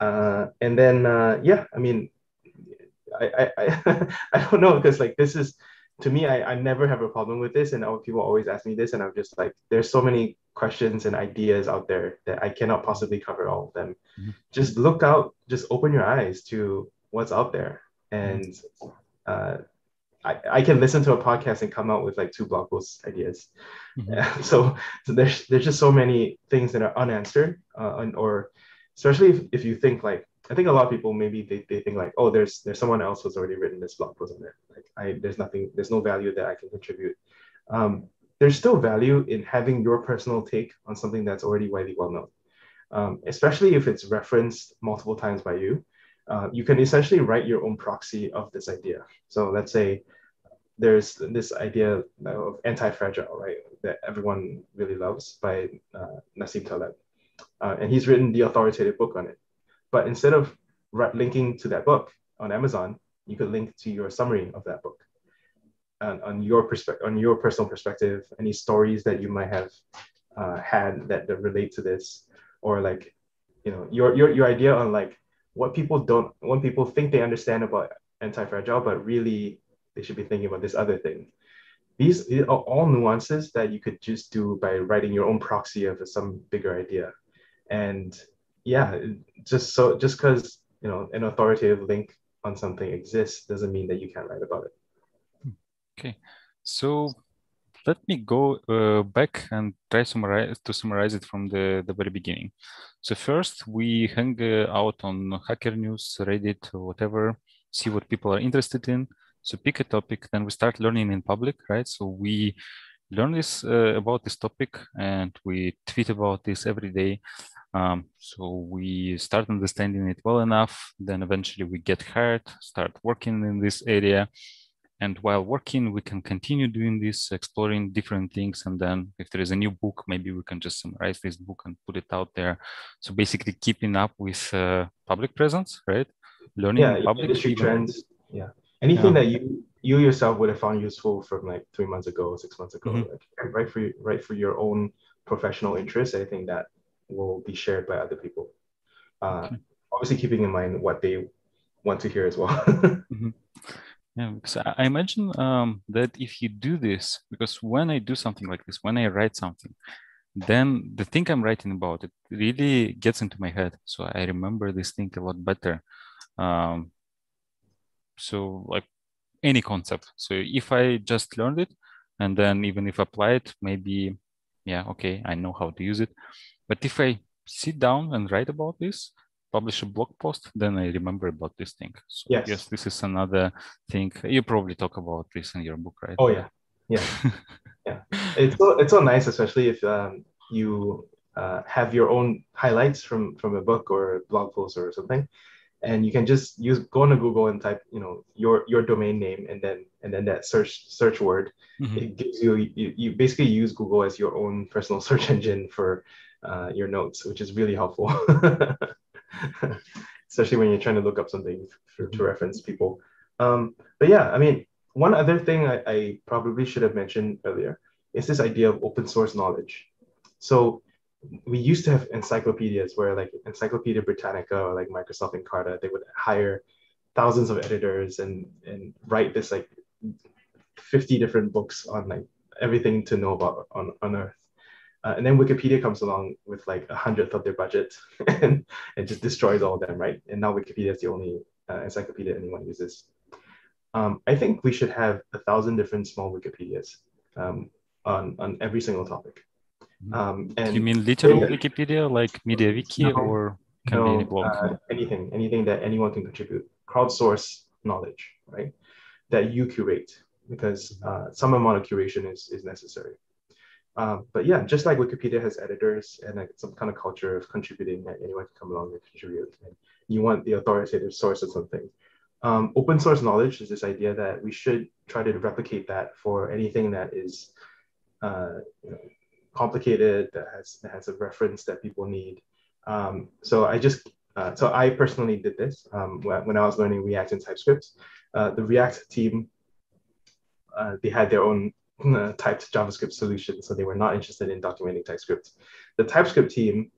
uh, and then uh, yeah i mean I, I, I, I don't know because like this is to me, I, I never have a problem with this. And people always ask me this. And I'm just like, there's so many questions and ideas out there that I cannot possibly cover all of them. Mm-hmm. Just look out, just open your eyes to what's out there. And uh, I, I can listen to a podcast and come out with like two blog post ideas. Mm-hmm. so, so there's, there's just so many things that are unanswered uh, or especially if, if you think like, I think a lot of people maybe they, they think like, oh, there's there's someone else who's already written this blog post on it. Like I there's nothing, there's no value that I can contribute. Um, there's still value in having your personal take on something that's already widely well known. Um, especially if it's referenced multiple times by you. Uh, you can essentially write your own proxy of this idea. So let's say there's this idea of anti-fragile, right, that everyone really loves by uh, Nassim Taleb. Uh, and he's written the authoritative book on it. But instead of linking to that book on Amazon, you could link to your summary of that book and on your perspective, on your personal perspective, any stories that you might have uh, had that, that relate to this, or like, you know, your, your, your idea on like what people don't, what people think they understand about anti-fragile, but really they should be thinking about this other thing. These are all nuances that you could just do by writing your own proxy of some bigger idea. And yeah, just so just because you know an authoritative link on something exists doesn't mean that you can't write about it. Okay, so let me go uh, back and try summarize, to summarize it from the, the very beginning. So first, we hang uh, out on Hacker News, Reddit, whatever, see what people are interested in. So pick a topic, then we start learning in public, right? So we learn this uh, about this topic and we tweet about this every day. Um, so we start understanding it well enough. Then eventually we get hired, start working in this area. And while working, we can continue doing this, exploring different things. And then if there is a new book, maybe we can just summarize this book and put it out there. So basically keeping up with uh, public presence, right? Learning yeah, public industry trends. Yeah. Anything yeah. that you you yourself would have found useful from like three months ago, six months ago, mm-hmm. like, right for right for your own professional interests. I think that will be shared by other people. Uh, okay. Obviously, keeping in mind what they want to hear as well. mm-hmm. Yeah, because I imagine um, that if you do this, because when I do something like this, when I write something, then the thing I'm writing about it really gets into my head. So I remember this thing a lot better. Um, so like any concept. So if I just learned it and then even if I apply it, maybe, yeah, okay, I know how to use it. But if I sit down and write about this, publish a blog post, then I remember about this thing. So yes. yes, this is another thing. You probably talk about this in your book, right? Oh yeah, yeah, yeah. It's so it's so nice, especially if um, you uh, have your own highlights from from a book or a blog post or something, and you can just use go on to Google and type you know your your domain name and then and then that search search word. Mm-hmm. It gives you, you you basically use Google as your own personal search engine for uh, your notes, which is really helpful. especially when you're trying to look up something for, to reference people. Um, but yeah, I mean, one other thing I, I, probably should have mentioned earlier is this idea of open source knowledge. So we used to have encyclopedias where like Encyclopedia Britannica or like Microsoft Encarta, they would hire thousands of editors and and write this like 50 different books on like everything to know about on, on earth uh, and then Wikipedia comes along with like a hundredth of their budget and, and just destroys all of them, right? And now Wikipedia is the only uh, encyclopedia anyone uses. Um, I think we should have a thousand different small Wikipedias um, on, on every single topic. Mm-hmm. Um, and you mean literal Wikipedia like MediaWiki no, or can no, be any blog? Uh, anything, anything that anyone can contribute. Crowdsource knowledge, right? That you curate because uh, some amount of curation is, is necessary. Um, but yeah, just like Wikipedia has editors and some kind of culture of contributing that anyone can come along and contribute, and you want the authoritative source of something. Um, open source knowledge is this idea that we should try to replicate that for anything that is uh, you know, complicated, that has, that has a reference that people need. Um, so I just, uh, so I personally did this um, when I was learning React and TypeScript. Uh, the React team, uh, they had their own uh, typed JavaScript solution, so they were not interested in documenting TypeScript. The TypeScript team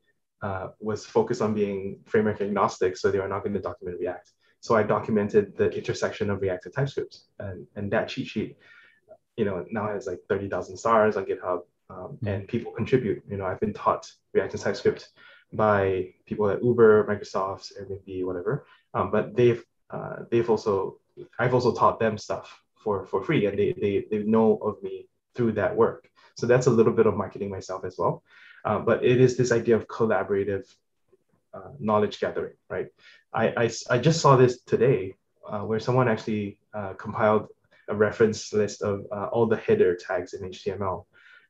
uh, was focused on being framework agnostic, so they were not going to document React. So I documented the intersection of React and TypeScript, and, and that cheat sheet, you know, now has like 30,000 stars on GitHub, um, mm-hmm. and people contribute. You know, I've been taught React and TypeScript by people at Uber, Microsoft, Airbnb, whatever. Um, but they've uh, they've also I've also taught them stuff for for free and they they, they know of me through that work so that's a little bit of marketing myself as well uh, but it is this idea of collaborative uh, knowledge gathering right I, I, I just saw this today uh, where someone actually uh, compiled a reference list of uh, all the header tags in html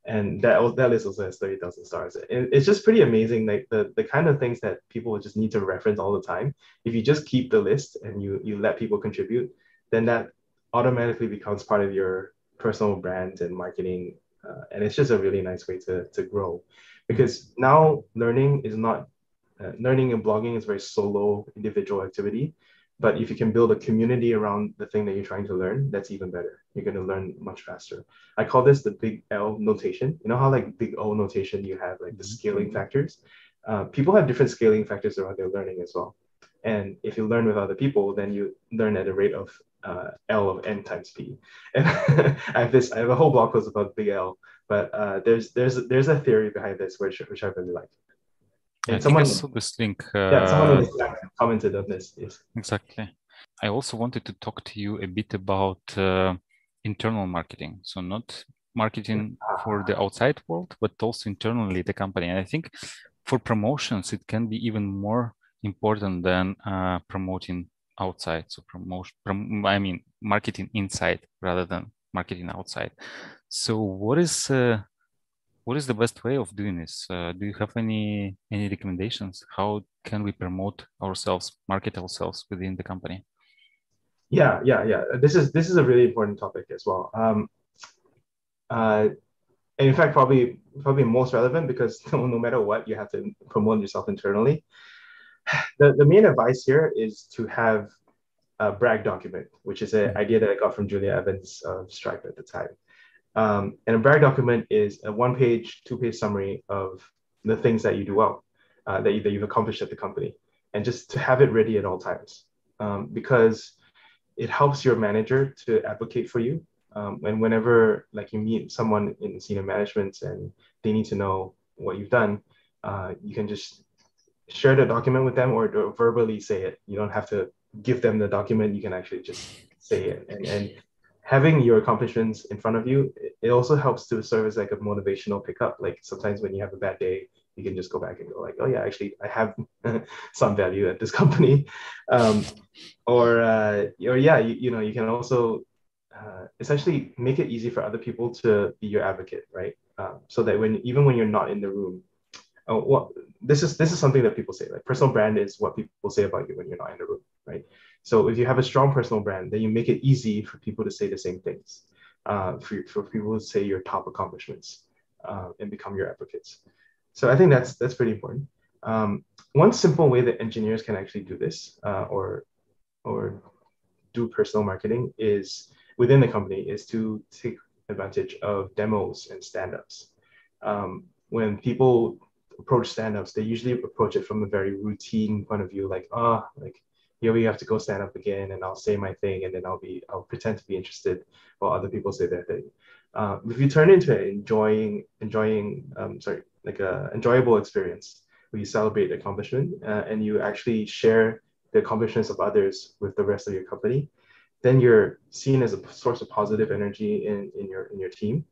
and that that list also has 30,000 stars. And it's just pretty amazing, like the, the kind of things that people just need to reference all the time. If you just keep the list and you you let people contribute, then that automatically becomes part of your personal brand and marketing. Uh, and it's just a really nice way to, to grow. Because now learning is not uh, learning and blogging is very solo individual activity but if you can build a community around the thing that you're trying to learn that's even better. You're going to learn much faster. I call this the big l notation. You know how like big o notation you have like the scaling mm-hmm. factors? Uh, people have different scaling factors around their learning as well. And if you learn with other people then you learn at a rate of uh, L of n times p. And I have this, I have a whole blog post about big L, but uh, there's there's there's a theory behind this which which I really like. And I someone, saw this link. Uh, yeah, someone commented on this. Yes. Exactly. I also wanted to talk to you a bit about uh, internal marketing. So not marketing for the outside world, but also internally the company. And I think for promotions, it can be even more important than uh, promoting outside so promotion prom, i mean marketing inside rather than marketing outside. So what is uh, what is the best way of doing this? Uh, do you have any any recommendations? How can we promote ourselves, market ourselves within the company? Yeah, yeah, yeah. This is this is a really important topic as well. Um, uh, and in fact, probably probably most relevant because no, no matter what, you have to promote yourself internally. The, the main advice here is to have a brag document, which is an mm-hmm. idea that I got from Julia Evans of Stripe at the time. Um, and a brag document is a one page, two page summary of the things that you do well, uh, that, you, that you've accomplished at the company, and just to have it ready at all times. Um, because it helps your manager to advocate for you. Um, and whenever like you meet someone in senior management and they need to know what you've done, uh, you can just share the document with them or, verbally say it. You don't have to give them the document. You can actually just say it. And, and having your accomplishments in front of you, it also helps to serve as like a motivational pickup. Like sometimes when you have a bad day, you can just go back and go like, oh yeah, actually I have some value at this company, um, or uh, or yeah, you, you know you can also uh, essentially make it easy for other people to be your advocate, right? Um, so that when even when you're not in the room, uh, what this is this is something that people say like personal brand is what people say about you when you're not in the room, right? So if you have a strong personal brand, then you make it easy for people to say the same things, uh, for, for people to say your top accomplishments uh, and become your advocates. So I think that's that's pretty important. Um, one simple way that engineers can actually do this uh, or or do personal marketing is within the company is to take advantage of demos and stand-ups. Um, when people approach stand-ups, they usually approach it from a very routine point of view, like, oh, like here we have to go stand up again and I'll say my thing and then I'll be I'll pretend to be interested while other people say their thing. Uh, if you turn into an enjoying enjoying um, sorry like a enjoyable experience where you celebrate accomplishment uh, and you actually share the accomplishments of others with the rest of your company, then you're seen as a source of positive energy in, in your in your team.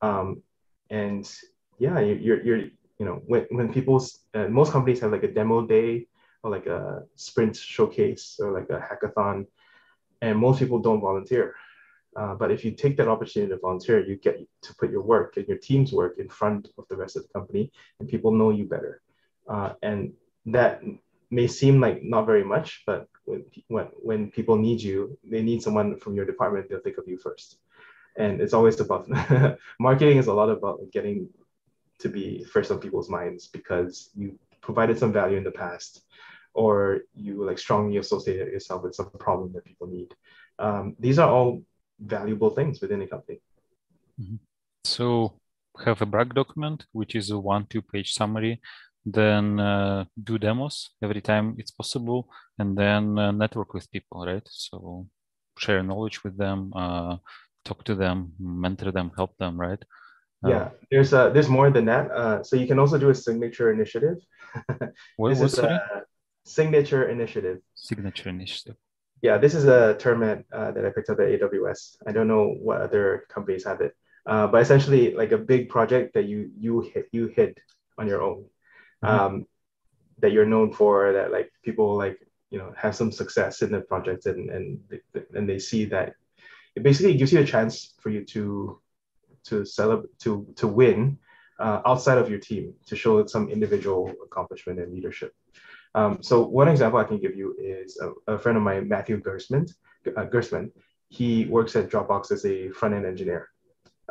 Um, and yeah, you're, you're you know when, when people uh, most companies have like a demo day or like a sprint showcase or like a hackathon, and most people don't volunteer. Uh, but if you take that opportunity to volunteer, you get to put your work and your team's work in front of the rest of the company, and people know you better. Uh, and that may seem like not very much, but when, when, when people need you, they need someone from your department, they'll think of you first. And it's always about marketing is a lot about getting to be first on people's minds because you provided some value in the past or you like strongly associate yourself with some problem that people need. Um, these are all valuable things within a company. Mm-hmm. So have a brag document, which is a one, two page summary, then uh, do demos every time it's possible, and then uh, network with people, right? So share knowledge with them, uh, talk to them, mentor them, help them, right? Yeah, uh, there's uh, there's more than that. Uh, so you can also do a signature initiative. what, this is, uh, signature initiative. Signature initiative. Yeah, this is a term at, uh, that I picked up at AWS. I don't know what other companies have it, uh, but essentially like a big project that you you hit you hit on your own, mm-hmm. um, that you're known for. That like people like you know have some success in the project and and and they see that it basically gives you a chance for you to to celebrate to to win uh, outside of your team to show some individual accomplishment and leadership. Um, so one example I can give you is a, a friend of mine, Matthew Gerstman. Uh, Gerstman. He works at Dropbox as a front end engineer,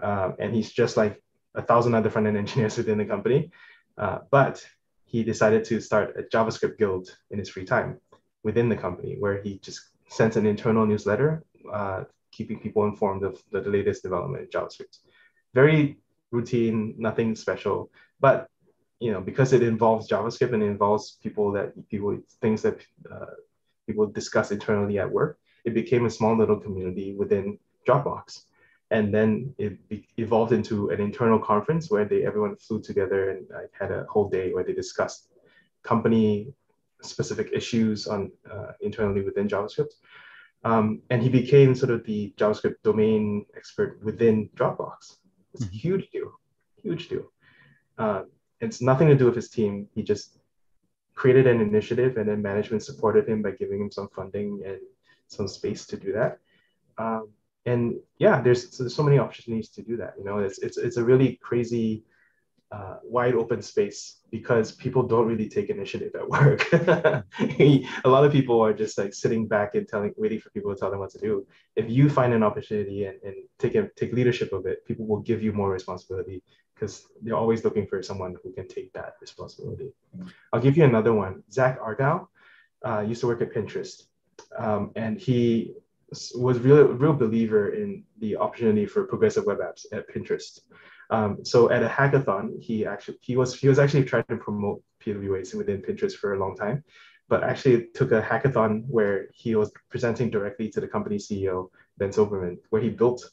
um, and he's just like a thousand other front end engineers within the company. Uh, but he decided to start a JavaScript guild in his free time within the company, where he just sends an internal newsletter, uh, keeping people informed of the, the latest development in JavaScript. Very routine, nothing special, but you know, because it involves JavaScript and it involves people that people things that uh, people discuss internally at work, it became a small little community within Dropbox. And then it be, evolved into an internal conference where they everyone flew together and had a whole day where they discussed company specific issues on uh, internally within JavaScript. Um, and he became sort of the JavaScript domain expert within Dropbox. It's a mm-hmm. huge deal, huge deal. Uh, it's nothing to do with his team. He just created an initiative and then management supported him by giving him some funding and some space to do that. Um, and yeah, there's, there's so many opportunities to do that. You know, it's it's it's a really crazy, uh, wide open space because people don't really take initiative at work. a lot of people are just like sitting back and telling, waiting for people to tell them what to do. If you find an opportunity and, and take a, take leadership of it, people will give you more responsibility because they're always looking for someone who can take that responsibility. I'll give you another one. Zack Argyle uh, used to work at Pinterest, um, and he was real real believer in the opportunity for progressive web apps at Pinterest. Um, so at a hackathon, he actually he was he was actually trying to promote PWAs within Pinterest for a long time, but actually took a hackathon where he was presenting directly to the company CEO Ben Silbermann, where he built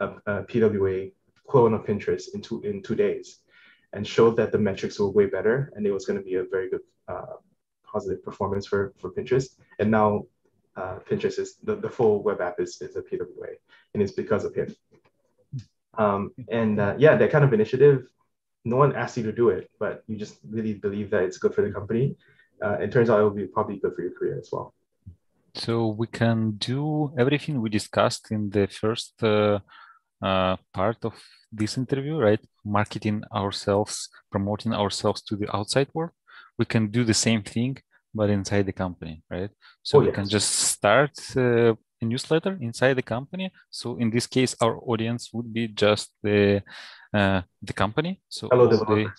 a, a PWA clone of Pinterest in two in two days, and showed that the metrics were way better and it was going to be a very good uh, positive performance for for Pinterest. And now uh, Pinterest is the, the full web app is, is a PWA, and it's because of him. Um, and uh, yeah, that kind of initiative, no one asked you to do it, but you just really believe that it's good for the company. Uh, it turns out it will be probably good for your career as well. So we can do everything we discussed in the first uh, uh, part of this interview, right? Marketing ourselves, promoting ourselves to the outside world. We can do the same thing but inside the company, right? So oh, we can just start uh, a newsletter inside the company. So in this case, our audience would be just the uh, the company. So Hello, the,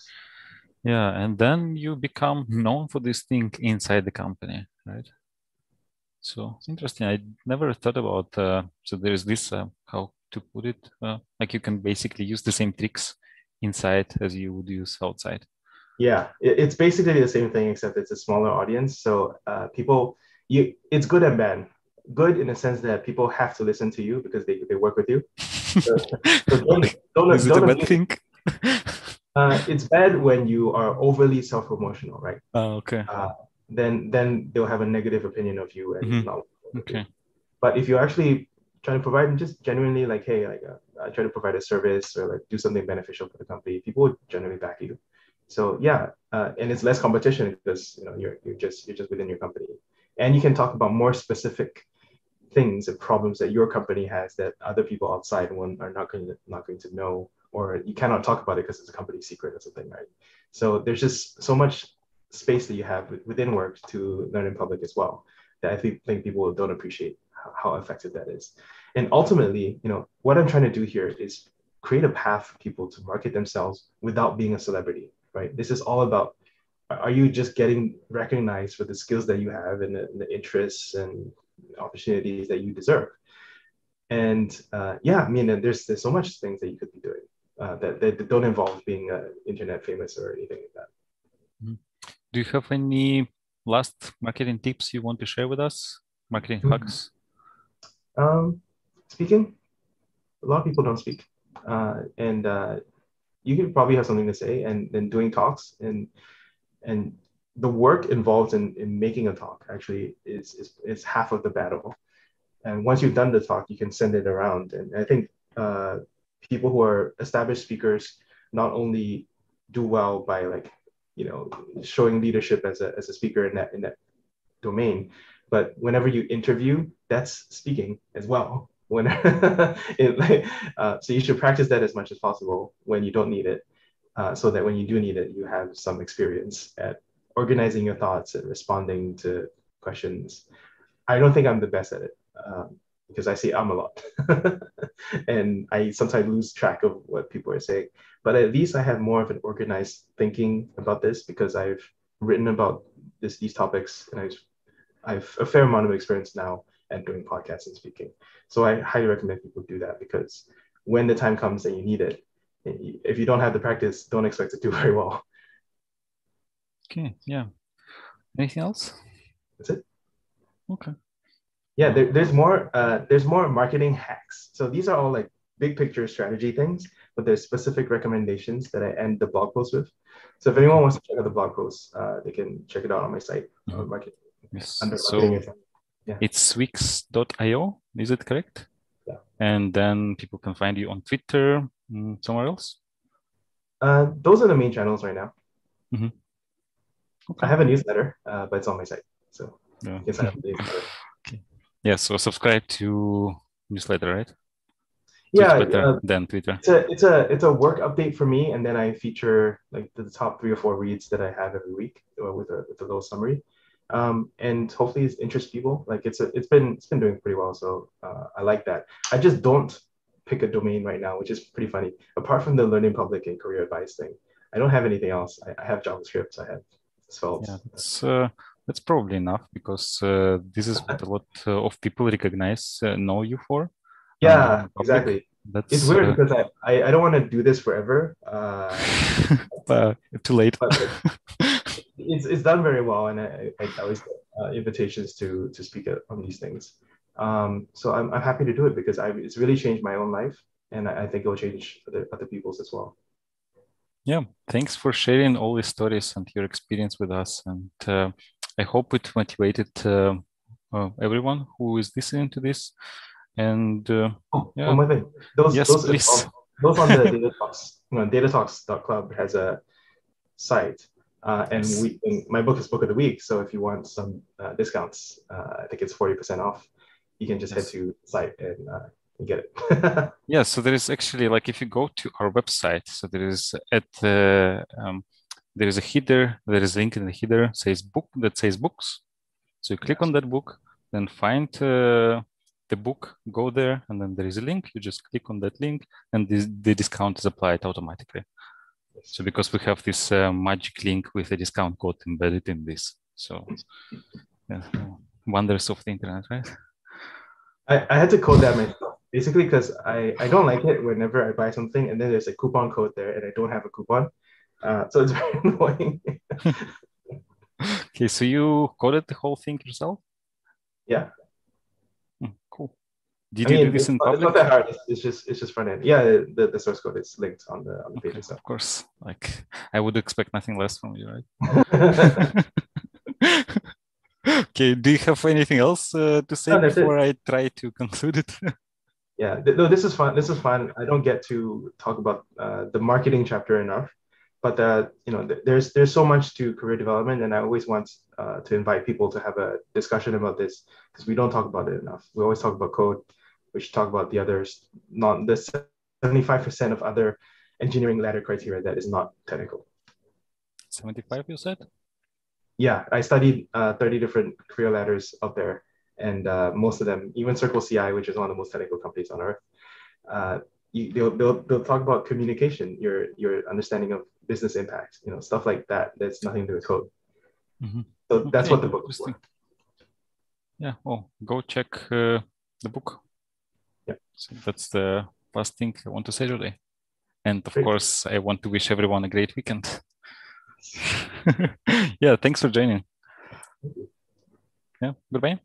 yeah, and then you become known for this thing inside the company, right? So interesting. I never thought about. Uh, so there's this uh, how to put it. Uh, like you can basically use the same tricks inside as you would use outside. Yeah, it's basically the same thing except it's a smaller audience. So uh, people, you, it's good and bad. Good in the sense that people have to listen to you because they, they work with you. So, so don't, don't, Is don't, it a bad thing? uh, it's bad when you are overly self promotional, right? Oh, okay. Uh, then then they'll have a negative opinion of you and mm-hmm. not. Okay. But if you're actually try to provide just genuinely like, hey, like uh, I try to provide a service or like do something beneficial for the company, people will generally back you. So yeah, uh, and it's less competition because you know you're you're just you're just within your company, and you can talk about more specific things and problems that your company has that other people outside one are not going to not going to know, or you cannot talk about it because it's a company secret or something, right? So there's just so much space that you have within work to learn in public as well that I think, think people don't appreciate how, effective that is. And ultimately, you know, what I'm trying to do here is create a path for people to market themselves without being a celebrity right? This is all about are you just getting recognized for the skills that you have and the, and the interests and opportunities that you deserve? And uh, yeah, I mean, there's there's so much things that you could be doing uh, that, that don't involve being uh, internet famous or anything like that. Mm-hmm. Do you have any last marketing tips you want to share with us? Marketing mm-hmm. hacks? Um, speaking, a lot of people don't speak, uh, and uh, you could probably have something to say and then doing talks and and the work involved in, in making a talk actually is, is is half of the battle. And once you've done the talk you can send it around. And i think uh, people who are established speakers not only do well by like you know showing leadership as a, as a speaker in that in that domain but whenever you interview that's speaking as well. When it, uh, so you should practice that as much as possible when you don't need it uh, so that when you do need it you have some experience at organizing your thoughts and responding to questions. I don't think i'm the best at it um, because i say i'm a lot. And i sometimes lose track of what people are saying. But at least i have more of an organized thinking about this because i've written about this these topics and i've i've a fair amount of experience now at doing podcasts and speaking. So I highly recommend people do that because when the time comes and you need it, if you don't have the practice, don't expect to do very well. Okay, yeah. Anything else? That's it. Okay. Yeah, there, there's more. Uh, there's more marketing hacks. So these are all like big picture strategy things, but there's specific recommendations that I end the blog post with. So if anyone wants to check out the blog post, uh, they can check it out on my site. Mm-hmm. Market, yes. So yeah. It's swyx.io, is it correct? Yeah. And then people can find you on Twitter, mm, somewhere else? Uh, those are the main channels right now. Mm-hmm. I have a newsletter, uh, but it's on my site. So yeah. yes, I have newsletter. okay. Yeah, so subscribe to newsletter, right? yeah, uh, than Twitter. It's a it's a it's a work update for me, and then I feature like the top three or four reads that I have every week uh, with a with a little summary, um, and hopefully it interests people. Like it's a, it's been it's been doing pretty well, so uh, I like that. I just don't pick a domain right now, which is pretty funny. Apart from the learning public and career advice thing, I don't have anything else. I, I have JavaScript, I have Svelte. Yeah, that's uh, that's probably enough because uh, this is what a lot uh, of people recognize uh, know you for. Yeah, Um, exactly. That's It's weird uh, because I, I, I don't want to do this forever. Uh, too late. it's, it's done very well, and I, I always get uh, invitations to to speak on these things. Um, so I'm, I'm happy to do it because I, it's really changed my own life, and I, I think it will change other, other people's as well. Yeah, thanks for sharing all these stories and your experience with us. And uh, I hope it motivated uh, uh, everyone who is listening to this. And uh, Oh, Yeah. one more thing. Those, Yes, those, please. those on the Data Talks, you know, datatalks.club has a site. Uh, and Yes. we, and my book is book of the week. So if you want some uh, discounts, uh, I think it's 40% off. You can just Yes. head to the site and, uh, and get it. yeah, so there is actually like if you go to our website, so there is at the um, there is a header, there is a link in the header says book that says books. So you click on that book, then find uh, the book, go there, and then there is a link. You just click on that link, and this, the discount is applied automatically. So because we have this uh, magic link with a discount code embedded in this, so yeah, wonders of the internet, right? I, I had to code that myself, basically because I, I don't like it whenever I buy something and then there's a coupon code there and I don't have a coupon. Uh, so it's very annoying. Okay, so you coded the whole thing yourself? yeah. Hmm, cool. Did I you mean, do this it's, in not, it's not that hard. It's, it's just it's just front end. Yeah, the, the source code is linked on the on the page itself. of course. Like I would expect nothing less from you, right? okay, do you have anything else uh, to say No, that's it. before I try to conclude it? Yeah, no, this is fun. This is fun. I don't get to talk about uh, the marketing chapter enough, but uh, you know, th- there's there's so much to career development, and I always want uh, to invite people to have a discussion about this because we don't talk about it enough. We always talk about code. We should talk about the others, not the seventy-five percent of other engineering ladder criteria that is not technical. 75, you said? yeah, I studied uh, 30 different career ladders out there, and uh, most of them, even Circle CI, which is one of the most technical companies on earth, uh, you, they'll, they'll, they'll talk about communication, your your understanding of business impact, you know, stuff like that. That's nothing to do with code. Mhm. So that's what the book is for. Yeah, well, go check uh, the book. Yeah. So that's the last thing I want to say today. And of Great. course, I want to wish everyone a great weekend. yeah, thanks for joining. Yeah, goodbye.